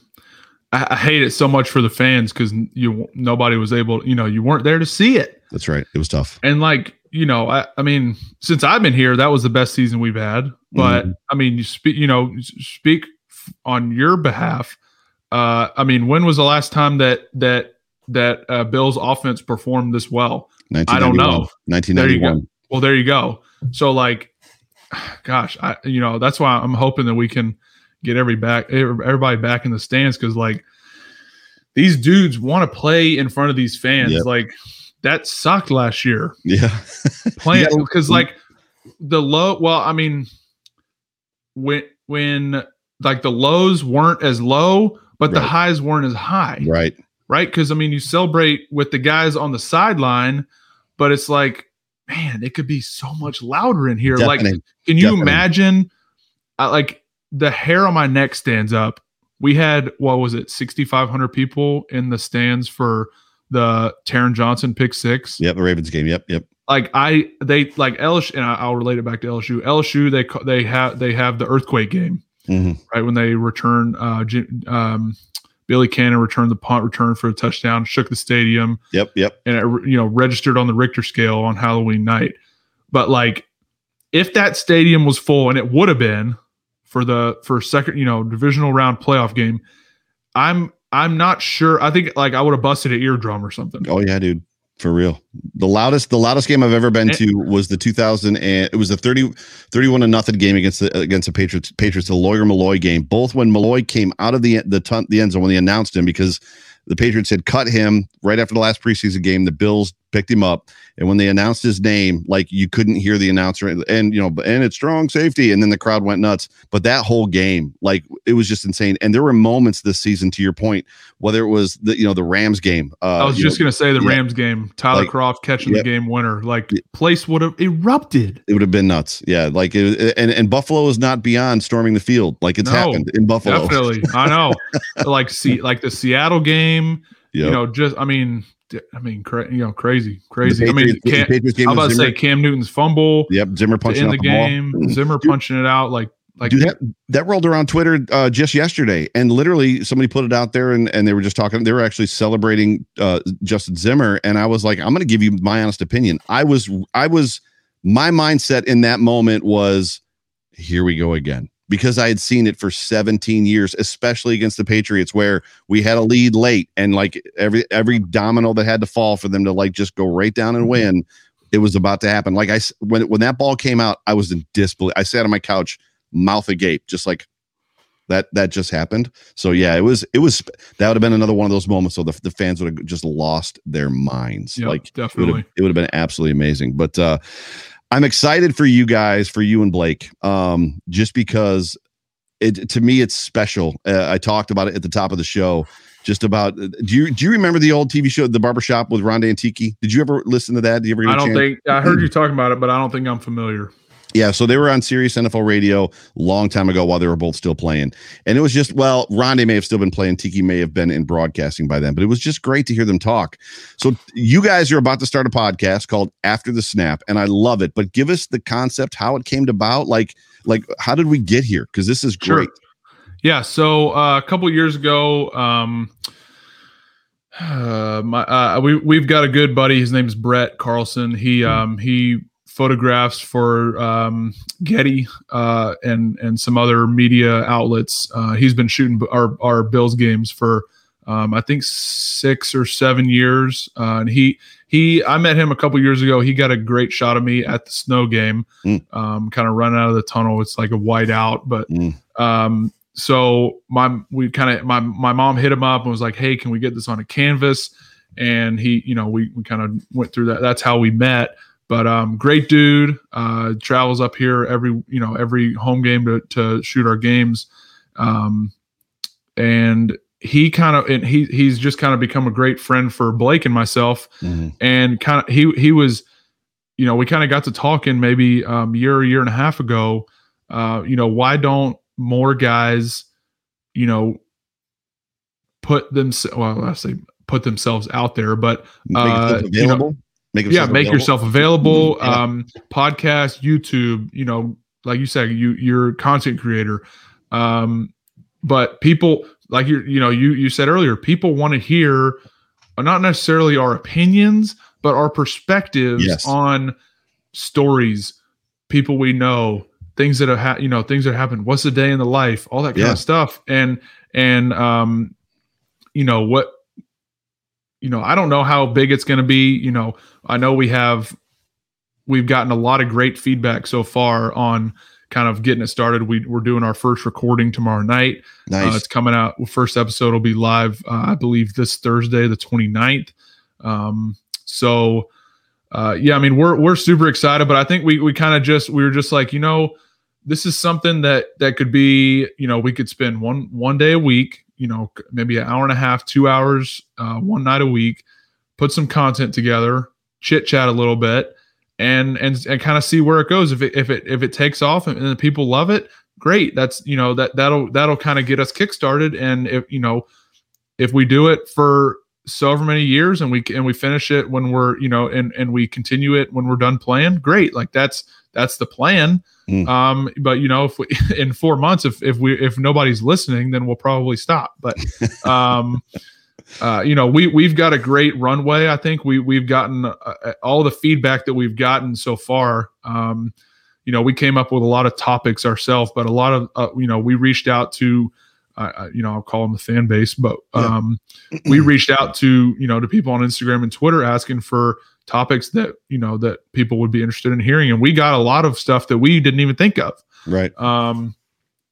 I, I hate it so much for the fans because you nobody was able. You know, you weren't there to see it. That's right. It was tough. And like you know, I, I mean, since I've been here, that was the best season we've had. But Mhm. I mean, you speak, you know, speak on your behalf. Uh, I mean, when was the last time that that that uh, Bills offense performed this well? I don't know. 1991. Well, there you go. So like, gosh, I you know that's why I'm hoping that we can get every back everybody back in the stands because like these dudes want to play in front of these fans. Yep. Like that sucked last year Yeah. playing Yeah. because like the low. Well, I mean, when when like the lows weren't as low, but the highs weren't as high right. right? Because I mean, you celebrate with the guys on the sideline, but it's like, man, it could be so much louder in here. Like, can you definitely. imagine? Uh, like the hair on my neck stands up. We had what was it, sixty five hundred people in the stands for the Taron Johnson pick six. Yep. The Ravens game. Yep. Yep. Like I, they like LSU, and I- I'll relate it back to LSU. LSU, they they have they have the earthquake game Mhm. right when they return uh um Billy Cannon returned the punt return for a touchdown shook the stadium Yep. Yep. and it you know registered on the Richter scale on Halloween night but like if that stadium was full and it would have been for the for second you know divisional round playoff game I'm I'm not sure I think like I would have busted an eardrum or something Oh yeah, dude. For real. The loudest the loudest game I've ever been And- to was the 2000 and it was the 30 31 to nothing game against the against the Patriots Patriots the Lawyer Milloy game. Both when Milloy came out of the the ton, the end zone when they announced him because the Patriots had cut him right after the last preseason game. The Bills picked him up, and when they announced his name, like you couldn't hear the announcer, and you know, and it's strong safety, and then the crowd went nuts. But that whole game, like it was just insane. And there were moments this season, to your point, whether it was the you know the Rams game. Uh, I was just know, gonna say the yeah. Rams game Tyler Like, Kroft catching yep. the game winner like Yeah. place would have erupted it would have been nuts. Yeah, like it, and and Buffalo is not beyond storming the field. Like it's No, happened in Buffalo. Definitely, I know. like see, like the Seattle game. Yep. You know, just I mean, I mean, cra- you know, crazy, crazy. I mean, Patriots- Cam, Patriots game I'm about to say Cam Newton's fumble Yep, Zimmer punching out the the, ball. game. Zimmer punching it out like like Dude, that, that rolled around Twitter uh, just yesterday, and literally somebody put it out there, and, and they were just talking. They were actually celebrating uh, Justin Zimmer, and I was like, I'm going to give you my honest opinion. I was, I was, my mindset in that moment was, here we go again, because I had seen it for 17 years, especially against the Patriots, where we had a lead late, and like every every domino that had to fall for them to like just go right down and win, it was about to happen. Like I when when that ball came out, I was in disbelief. I sat on my couch mouth agape, just like that. That just happened. So yeah, it was. It was. That would have been another one of those moments. So the, the fans would have just lost their minds. yeah, like it would definitely. have. It would have been absolutely amazing. But uh, I'm excited for you guys, for you and Blake, um, just because it to me it's special. Uh, I talked about it at the top of the show. Just about. Do you do you remember the old TV show, The Barbershop with Ronde and Tiki? Did you ever listen to that? Did you ever? I don't think I heard you talking about it, but I don't think I'm familiar. Yeah, so they were on Sirius NFL Radio long time ago while they were both still playing, and it was just well, Rondé may have still been playing, Tiki may have been in broadcasting by then, but it was just great to hear them talk. So you guys are about to start a podcast called After the Snap, and I love it. But give us the concept, how it came about, like like how did we get here? Because this is Sure. great. Yeah. So uh, a couple years ago, um, uh, my uh, we we've got a good buddy. His name's Brett Carlson. He um, he photographs for um, Getty uh, and and some other media outlets. Uh, he's been shooting our our Bills games for um, I think six or seven years. Uh, and he he I met him a couple years ago. He got a great shot of me at the snow game, Mm. um, kind of running out of the tunnel. It's like a white out, but Mm. um, so my we kind of my my mom hit him up and was like, "Hey, can we get this on a canvas?" And he, you know, we we kind of went through that. That's how we met. But um, great dude. Uh, travels up here every you know every home game to to shoot our games. Um, and he kind of and he he's just kind of become a great friend for Blake and myself Mhm. and kind of he he was you know, we kind of got to talking maybe um, year, a year and a half ago. Uh, you know, why don't more guys, you know, put themselves? Well, I say put themselves out there, but uh. You know, make yeah, make available. yourself available. Yeah. Um, podcast, YouTube. You know, like you said, you you're a content creator. Um, but people like you, you know, you you said earlier, people want to hear not necessarily our opinions, but our perspectives yes. on stories, people we know, things that have ha- you know, things that happened. What's the day in the life, all that kind yeah. of stuff, and and um, you know what, you know, I don't know how big it's going to be. You know, I know we have we've gotten a lot of great feedback so far on kind of getting it started. We, we're doing our first recording tomorrow night. Nice. Uh, it's coming out. First episode will be live, uh, I believe, this Thursday, the 29th. Um, so, uh, yeah, I mean, we're we're super excited, but I think we we kind of just we were just like, you know, this is something that that could be, you know, we could spend one one day a week, you know, maybe an hour and a half, two hours, uh, one night a week, put some content together, chit chat a little bit, and and and kind of see where it goes. If it if it if it takes off and, and people love it, great. That's you know that that'll that'll kind of get us kickstarted. And if you know if we do it for so many years and we and we finish it when we're you know and and we continue it when we're done playing great like that's that's the plan mm. um but you know if we in four months if if we if nobody's listening then we'll probably stop but um uh you know we we've got a great runway i think we we've gotten uh, uh, all the feedback that we've gotten so far um you know we came up with a lot of topics ourselves but a lot of uh, you know we reached out to uh, you know, I'll call them the fan base, but um, yeah. we reached out to you know to people on Instagram and Twitter asking for topics that you know that people would be interested in hearing, and we got a lot of stuff that we didn't even think of. Right. Um,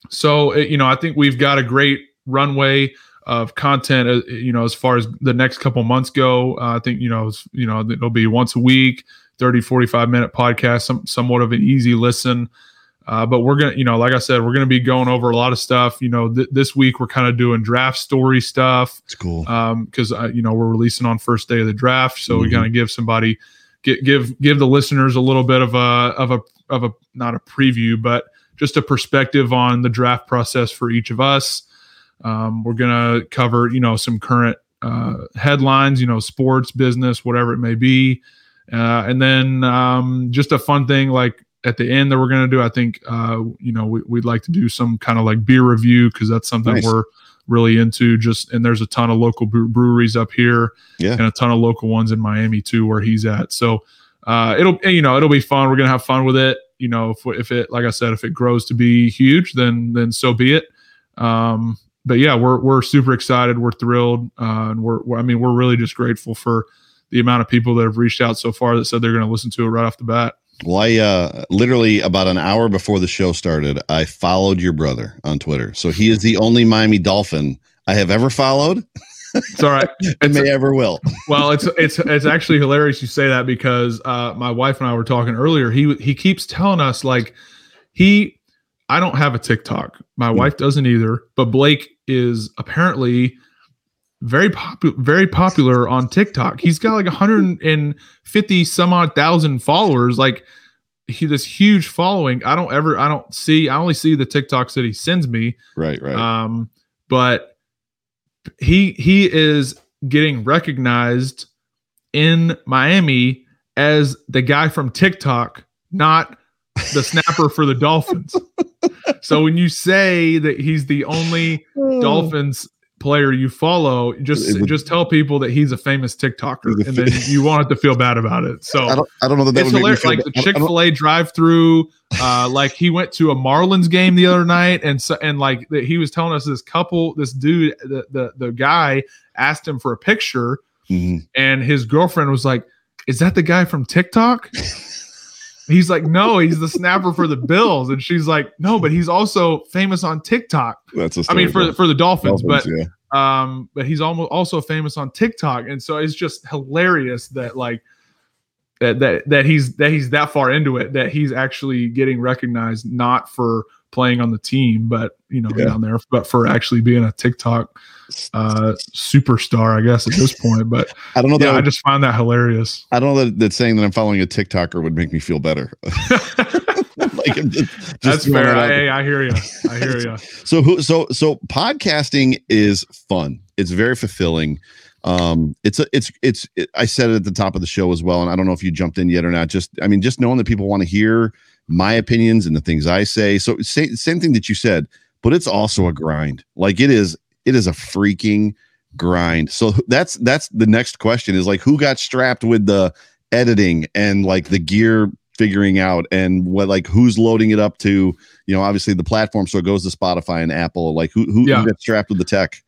so it, you know, I think we've got a great runway of content. Uh, you know, as far as the next couple months go, uh, I think you know, you know, it'll be once a week, 30, 45 minute podcast, some somewhat of an easy listen. Uh, but we're gonna, you know, like I said, we're gonna be going over a lot of stuff. You know, th- this week we're kind of doing draft story stuff. It's cool. Um, because uh, you know we're releasing on first day of the draft, so mm-hmm. we kind of give somebody, get, give give the listeners a little bit of a of a of a not a preview, but just a perspective on the draft process for each of us. Um, we're gonna cover, you know, some current uh, headlines, you know, sports, business, whatever it may be, uh, and then um, just a fun thing like at the end that we're going to do. I think, uh, you know, we, would like to do some kind of like beer review because that's something nice. we're really into. Just and there's a ton of local breweries up here, yeah, and a ton of local ones in Miami too, where he's at. So uh, it'll you know it'll be fun. We're gonna have fun with it. You know, if, if it like I said, if it grows to be huge, then then so be it. Um, but yeah, we're we're super excited. We're thrilled, uh, and we're, we're I mean we're really just grateful for the amount of people that have reached out so far that said they're going to listen to it right off the bat. Well, I uh, literally about an hour before the show started, I followed your brother on Twitter. So he is the only Miami Dolphin I have ever followed. It's all right. and may ever will. well, it's it's it's actually hilarious you say that because uh, my wife and I were talking earlier. He he keeps telling us like he I don't have a TikTok. My mm. wife doesn't either. But Blake is apparently very popular very popular on TikTok. He's got like 150 some odd thousand followers like he this huge following. I don't ever I don't see I only see the TikToks that he sends me. Right, right. Um but he he is getting recognized in Miami as the guy from TikTok, not the snapper for the Dolphins. so when you say that he's the only Dolphins player you follow, just would, just tell people that he's a famous TikToker, and then you won't have to feel bad about it. So I don't, I don't know that, that it's hilarious. Like the Chick Fil A drive-through, uh, like he went to a Marlins game the other night, and so and like he was telling us this couple, this dude, the the, the guy asked him for a picture, mm-hmm. and his girlfriend was like, "Is that the guy from TikTok?" He's like, no, he's the snapper for the Bills, and she's like, no, but he's also famous on TikTok. That's a I mean, for for the Dolphins, Dolphins but yeah. um, but he's almost also famous on TikTok, and so it's just hilarious that like that that that he's that he's that far into it that he's actually getting recognized not for playing on the team, but you know Yeah. down there, but for actually being a TikTok uh, superstar, I guess at this point. But I don't know that yeah, I just find that hilarious. I don't know that, that saying that I'm following a TikToker would make me feel better. like just, just That's fair. that there. I hear you. I hear you. So who so so podcasting is fun. It's very fulfilling. Um it's a it's it's it, I said it at the top of the show as well and I don't know if you jumped in yet or not. Just I mean just knowing that people want to hear my opinions and the things I say. So say, same thing that you said, but it's also a grind. Like it is it is a freaking grind. So that's that's the next question is like who got strapped with the editing and like the gear figuring out and what like who's loading it up to you know obviously the platform so it goes to spotify and apple like who who, Yeah. who gets strapped with the tech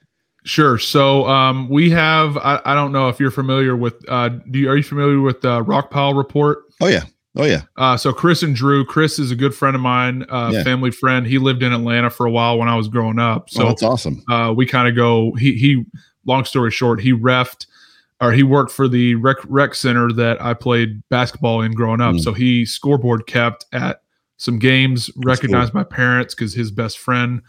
Sure. So um, we have. I, I don't know if you're familiar with. Uh, do you are you familiar with the Rockpile report? oh yeah oh yeah Uh, so Chris and Drew. Chris is a good friend of mine, uh, Yeah. family friend. He lived in Atlanta for a while when I was growing up. so So that's awesome uh, we kind of go. He he. Long story short, he refed or he worked for the rec rec center that I played basketball in growing up. Mm. So he scoreboard kept at some games. Recognized my parents because his best friend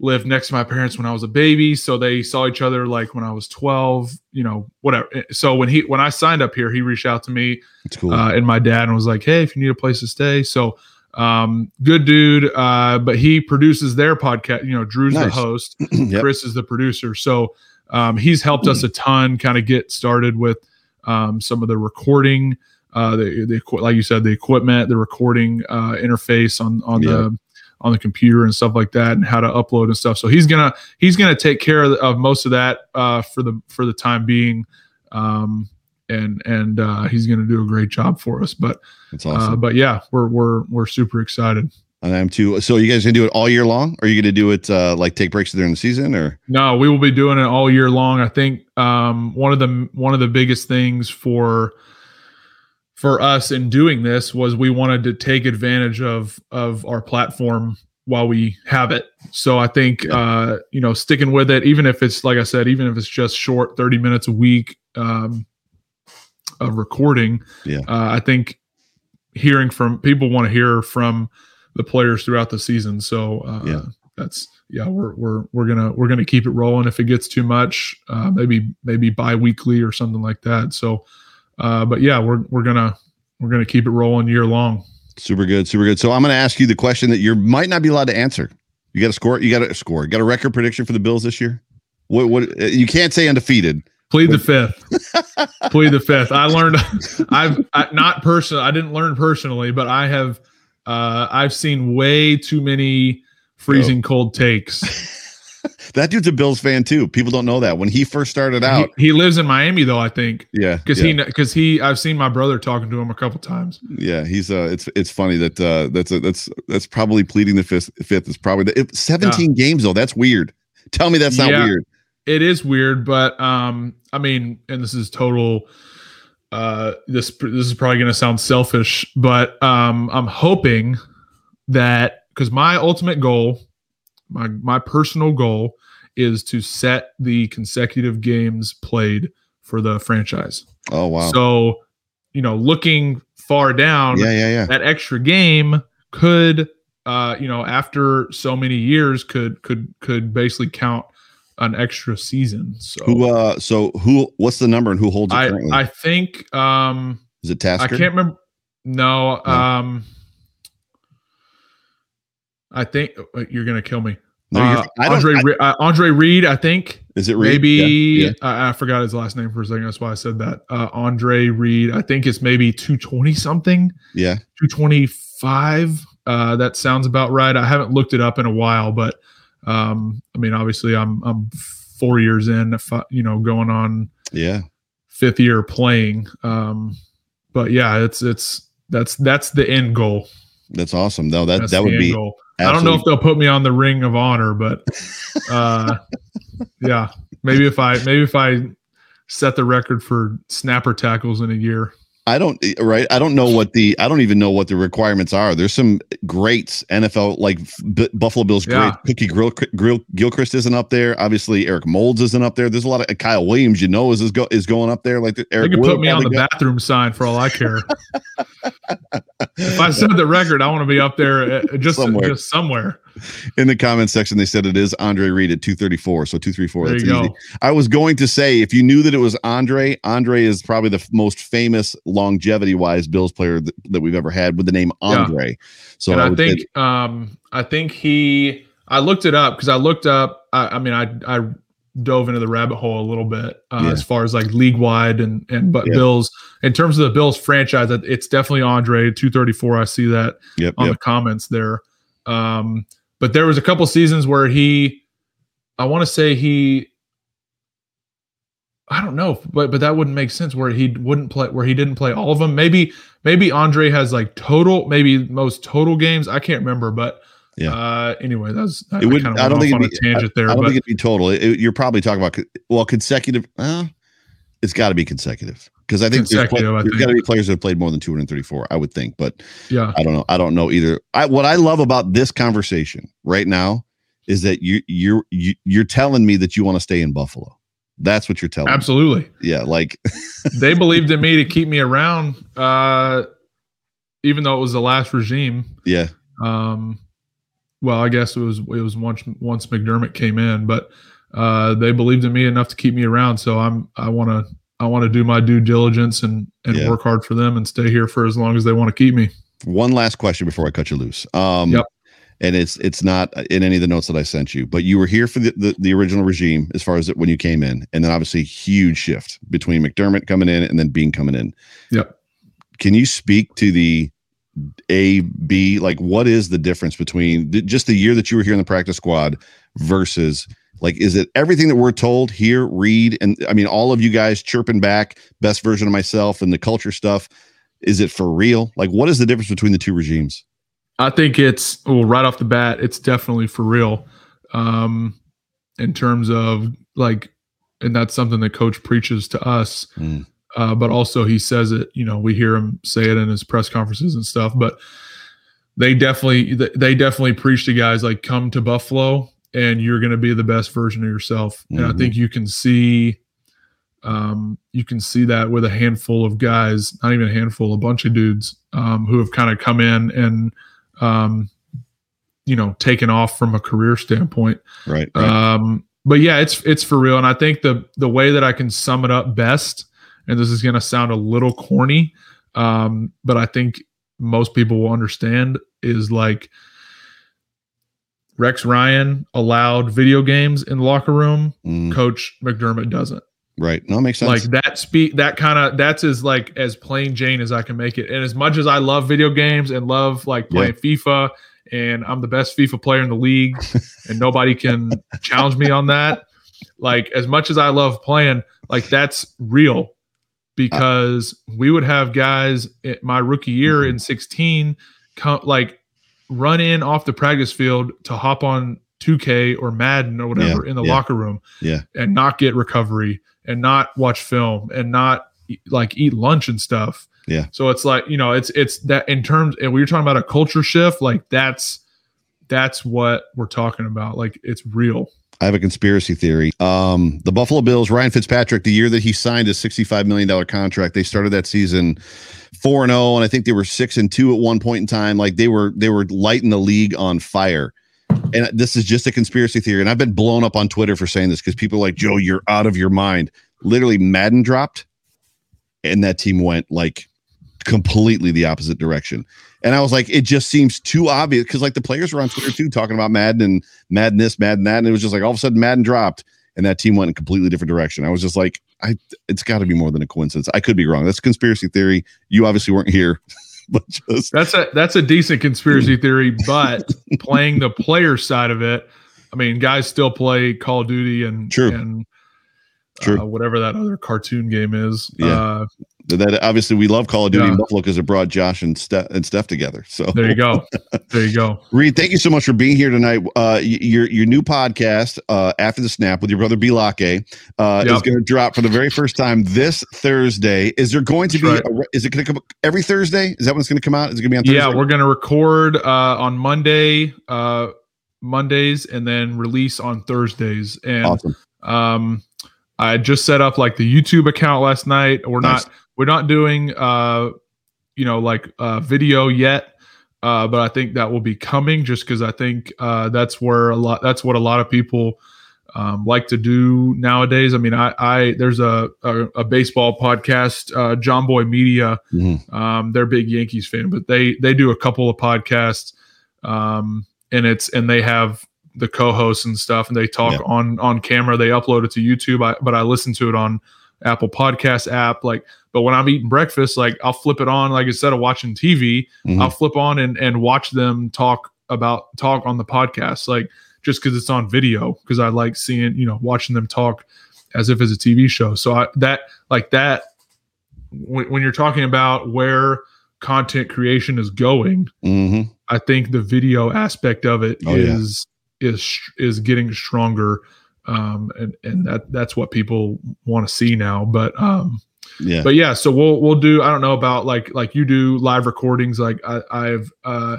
lived next to my parents when I was a baby. So they saw each other like when I was twelve. You know, whatever. So when he when I signed up here, he reached out to me cool uh, and my dad and was like, "Hey, if you need a place to stay." So um, good dude. Uh, but he produces their podcast. You know, Drew's the host. Yep. Chris is the producer. So um, he's helped us a ton kind of get started with um, some of the recording, uh, the, the like you said, the equipment, the recording uh, interface on on Yeah. the on the computer and stuff like that, and how to upload and stuff. So he's gonna he's gonna take care of, of most of that uh, for the for the time being. Um, and and uh, he's to do a great job for us, but it's uh, but yeah, we're we're we're super excited. and i'm too so you guys gonna do it all year long or are you gonna do it uh like take breaks during the season or No, we will be doing it all year long. I think um, one of the one of the biggest things for for us in doing this was we wanted to take advantage of of our platform while we have it. So I think uh, you know sticking with it, even if it's like I said, even if it's just short, thirty minutes a week um, of recording. Yeah. uh, I think hearing from people want to hear from the players throughout the season. So uh, Yeah. that's yeah, we're we're we're gonna we're gonna keep it rolling. If it gets too much, uh, maybe maybe bi-weekly or something like that. So, uh, but yeah, we're we're gonna we're gonna keep it rolling year long. super good super good so i'm gonna ask you the question that you might not be allowed to answer you got a score you got a score you got a record prediction for the bills this year what what uh, you can't say undefeated Plead the fifth. Plead the fifth. I learned. I've I, not personally. I didn't learn personally, but I have. Uh, I've seen way too many freezing cold takes. that dude's a bills fan too people don't know that when he first started out He, he lives in Miami though. I think yeah because yeah. he because he. I've seen my brother talking to him a couple times. Yeah, he's uh it's it's funny that uh that's a, that's that's probably pleading the fifth fifth is probably the, if 17 games though. That's weird. Tell me that's not Yeah. weird. it is weird but um i mean and this is total uh this this is probably going to sound selfish but um i'm hoping that because my ultimate goal my my personal goal is to set the consecutive games played for the franchise Oh wow. so you know looking far down yeah, yeah, yeah. that extra game could uh you know after so many years could could could basically count an extra season so Who uh so who what's the number and who holds it i currently? i think um is it Tasker? i can't remember no No. um i think uh, you're gonna kill me. No, uh, andre I- uh, andre reed i think. Is it Reed? maybe Yeah, yeah. I, I forgot his last name for a second. That's why i said that. Uh andre reed i think it's maybe 220 something. Yeah. 225 uh that sounds about right. I haven't looked it up in a while but um i mean obviously i'm i'm four years in I- you know going on Yeah. fifth year playing. Um but yeah it's it's that's that's the end goal That's awesome. No, that that's that would be goal. i don't know if they'll put me on the ring of honor but uh yeah maybe if i maybe if i set the record for snapper tackles in a year I don't right. I don't know what the I don't even know what the requirements are. There's some greats NFL like B- Buffalo Bills great Yeah. Cookie Grill, Grill Gilchrist isn't up there. Obviously Eric Moulds isn't up there. There's a lot of Kyle Williams. You know is is, go, is going up there. Like They Eric could Will put me on the bathroom sign for all I care. if I set the record, I want to be up there uh, just Somewhere. just somewhere. In the comment section. They said it is Andre Reed at 234. So 234. There That's you easy. go. I was going to say if you knew that it was Andre, Andre is probably the f- most famous longevity wise Bills player that, that we've ever had with the name Yeah. Andre. So and I, say think um I think he I looked it up because I looked up I, I mean I I dove into the rabbit hole a little bit uh, Yeah. as far as like league wide and and but Yeah. Bills in terms of the Bills franchise that it's definitely Andre 234 I see that yep, on yep. the comments there um but there was a couple seasons where he I want to say he I don't know, but but that wouldn't make sense where he wouldn't play where he didn't play all of them. Maybe maybe Andre has like total maybe most total games. I can't remember, but Yeah. Uh, anyway, that's I, It would- kind of I don't think off on a it'd be- tangent there, I don't but think it'd be total. It- it- you're probably talking about well consecutive. Uh, it's got to be consecutive because I think there's, play, Consecutive, I there's got to be players that have played more than 234. I would think, but yeah, I don't know. I don't know either. I, what I love about this conversation right now is that you you're you, you're telling me that you want to stay in Buffalo. That's what you're telling. me. absolutely. Yeah, like they believed in me to keep me around, uh, even though it was the last regime. yeah, Um, well, I guess it was it was once once McDermott came in, but uh, they believed in me enough to keep me around. So I'm I want to I want to do my due diligence and and Yeah. work hard for them and stay here for as long as they want to keep me. one last question before I cut you loose. Um, Yep. and it's it's not in any of the notes that I sent you, but you were here for the, the, the original regime as far as when you came in, and then obviously huge shift between McDermott coming in and then Bean coming in. Yep. Can you speak to the A B like what is the difference between th- just the year that you were here in the practice squad versus like is it everything that we're told here read and I mean all of you guys chirping back best version of myself and the culture stuff is it for real like what is the difference between the two regimes I think it's well right off the bat, it's definitely for real. Um, in terms of like, and that's something that Coach preaches to us. Mm. Uh, but also he says it. You know, we hear him say it in his press conferences and stuff. But they definitely, they definitely preach to guys like, come to Buffalo, and you're going to be the best version of yourself. And I think you can see. Um, you can see that with a handful of guys, not even a handful, a bunch of dudes um, who have kind of come in and um, you know, taken off from a career standpoint. right, right. Um, but yeah, it's it's for real, and I think the the way that I can sum it up best, and this is going to sound a little corny, um, but I think most people will understand is like Rex Ryan allowed video games in the locker room. Mm, Coach McDermott doesn't. Right. No makes sense. Like that speed that kind of that's as like as plain jane as i can make it. And as much as i love video games and love like playing fifa and i'm the best fifa player in the league and nobody can challenge me on that like as much as i love playing like that's real. Because we would have guys my rookie year in 16 come like run in off the practice field to hop on 2k or madden or whatever in the yeah. locker room Yeah. and not get recovery and not watch film and not like eat lunch and stuff. Yeah. So it's like, you know, it's it's that in terms and we were talking about a culture shift, like that's that's what we're talking about. Like it's real. I have a conspiracy theory. Um, the Buffalo Bills, Ryan Fitzpatrick, the year that he signed his $65 million contract, they started that season four and oh, and I think they were six and two at one point in time. Like they were they were lighting the league on fire. And this is just a conspiracy theory. And I've been blown up on Twitter for saying this because people are like, Joe, you're out of your mind. Literally, Madden dropped, and that team went like completely the opposite direction. And I was like, it just seems too obvious because like the players were on Twitter too talking about Madden and Madden this, Madden that, and it was just like all of a sudden Madden dropped and that team went in a completely different direction. I was just like, I it's got to be more than a coincidence. I could be wrong. That's conspiracy theory. You obviously weren't here, but just That's a that's a decent conspiracy theory, but playing the player side of it, I mean, guys still play Call of Duty and True. and True. Uh, whatever that other cartoon game is. Yeah. Uh, That obviously we love Call of Duty yeah. Buffalo because it brought Josh and Steph and Steph together. So there you go. There you go. Reid, thank you so much for being here tonight. Uh, your your new podcast, uh, after the snap with your brother Bilake, uh, yep. is going to drop for the very first time this Thursday. Is there going to That's be? Right. A, is it going to come every Thursday? Is that when it's going to come out? Is it going to be on? Thursday? Yeah, we're going to record uh, on Monday. Uh, Mondays and then release on Thursdays. And awesome. um, I just set up like the YouTube account last night. We're nice. not we're not doing uh you know like uh video yet. Uh, but I think that will be coming just because I think uh, that's where a lot that's what a lot of people um, like to do nowadays. I mean, I, I there's a, a, a baseball podcast, uh, Boy Media. Mm-hmm. Um, they're big Yankees fan, but they they do a couple of podcasts, um, and it's and they have the co-hosts and stuff, and they talk yeah. on on camera. They upload it to YouTube, I, but I listen to it on Apple Podcast app. Like, but when I'm eating breakfast, like I'll flip it on. Like instead of watching TV, mm-hmm. I'll flip on and and watch them talk about talk on the podcast. Like just because it's on video, because I like seeing you know watching them talk as if it's a TV show. So I, that like that when, when you're talking about where content creation is going, mm-hmm. I think the video aspect of it oh, is yeah. is is getting stronger, um, and and that that's what people want to see now. But um, yeah, but yeah, so we'll we'll do. I don't know about like like you do live recordings. Like I, I've uh,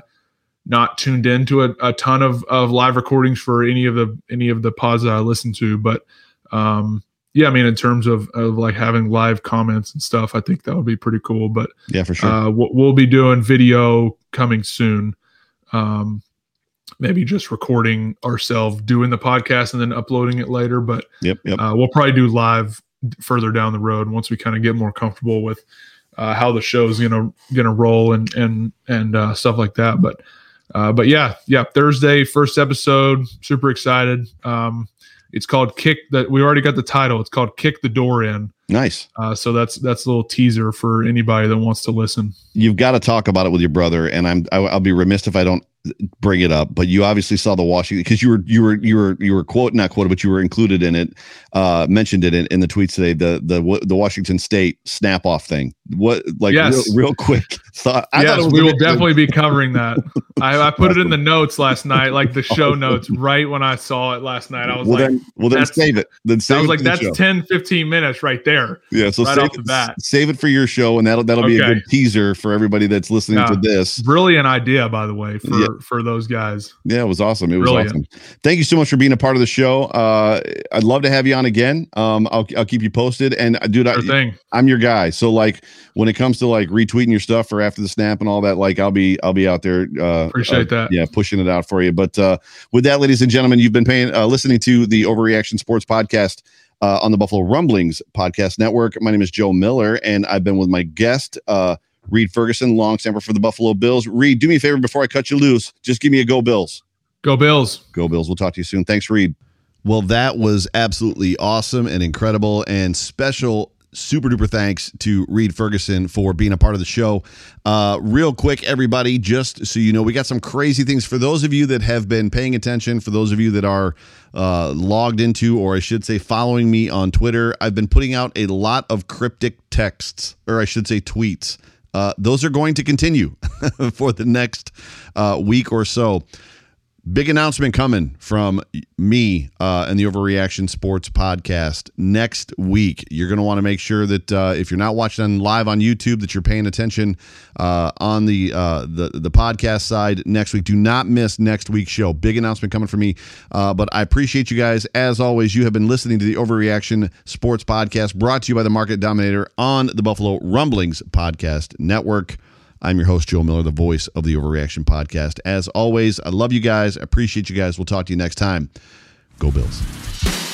not tuned into a, a ton of of live recordings for any of the any of the pods that I listen to, but um, yeah, I mean, in terms of, of like having live comments and stuff, I think that would be pretty cool. But yeah, for sure, uh, we'll, we'll, be doing video coming soon. Um, maybe just recording ourselves doing the podcast and then uploading it later. But yep, yep. Uh, we'll probably do live further down the road once we kind of get more comfortable with uh, how the show's gonna gonna roll and and and uh, stuff like that. But uh, but yeah, yeah, Thursday first episode. Super excited. Um, it's called Kick. That we already got the title. It's called Kick the Door In. Nice. Uh, so that's that's a little teaser for anybody that wants to listen. You've got to talk about it with your brother, and I'm I'll be remiss if I don't bring it up, but you obviously saw the Washington because you were you were you were you were quote not quoted, but you were included in it, uh, mentioned it in, in the tweets today. The the the Washington State snap off thing. What like yes. real, real quick thought? I yes, thought we will definitely be covering that. I, I put it in the notes last night, like the show notes, right when I saw it last night. I was well, like, then, well then save it. Then save I was like, that's show. 10, 15 minutes right there. Yeah, so right save, it, bat. save it for your show, and that'll that'll okay. be a good teaser for everybody that's listening yeah. to this. Brilliant idea, by the way, for yeah. for those guys. Yeah, it was awesome. It was Brilliant. awesome. Thank you so much for being a part of the show. Uh, I'd love to have you on again. Um, I'll, I'll keep you posted. And uh, dude, sure I, I'm your guy. So like when it comes to like retweeting your stuff for after the snap and all that, like I'll be I'll be out there. Uh, Appreciate uh, that. Yeah, pushing it out for you. But uh, with that, ladies and gentlemen, you've been paying uh, listening to the Overreaction Sports Podcast. Uh, on the Buffalo Rumblings podcast network. My name is Joe Miller, and I've been with my guest, uh, Reid Ferguson, long snapper for the Buffalo Bills. Reid, do me a favor before I cut you loose. Just give me a go, Bills. Go Bills. Go Bills. We'll talk to you soon. Thanks, Reid. Well, that was absolutely awesome and incredible and special super duper thanks to Reid Ferguson for being a part of the show. Uh, real quick, everybody, just so you know, we got some crazy things for those of you that have been paying attention, for those of you that are uh, logged into, or I should say, following me on Twitter. I've been putting out a lot of cryptic texts, or I should say, tweets. Uh, those are going to continue for the next uh, week or so. Big announcement coming from me uh, and the Overreaction Sports Podcast next week. You're going to want to make sure that uh, if you're not watching live on YouTube, that you're paying attention uh, on the, uh, the the podcast side next week. Do not miss next week's show. Big announcement coming from me. Uh, but I appreciate you guys as always. You have been listening to the Overreaction Sports Podcast, brought to you by the Market Dominator on the Buffalo Rumblings Podcast Network. I'm your host, Joe Miller, the voice of the Overreaction Podcast. As always, I love you guys. I appreciate you guys. We'll talk to you next time. Go Bills.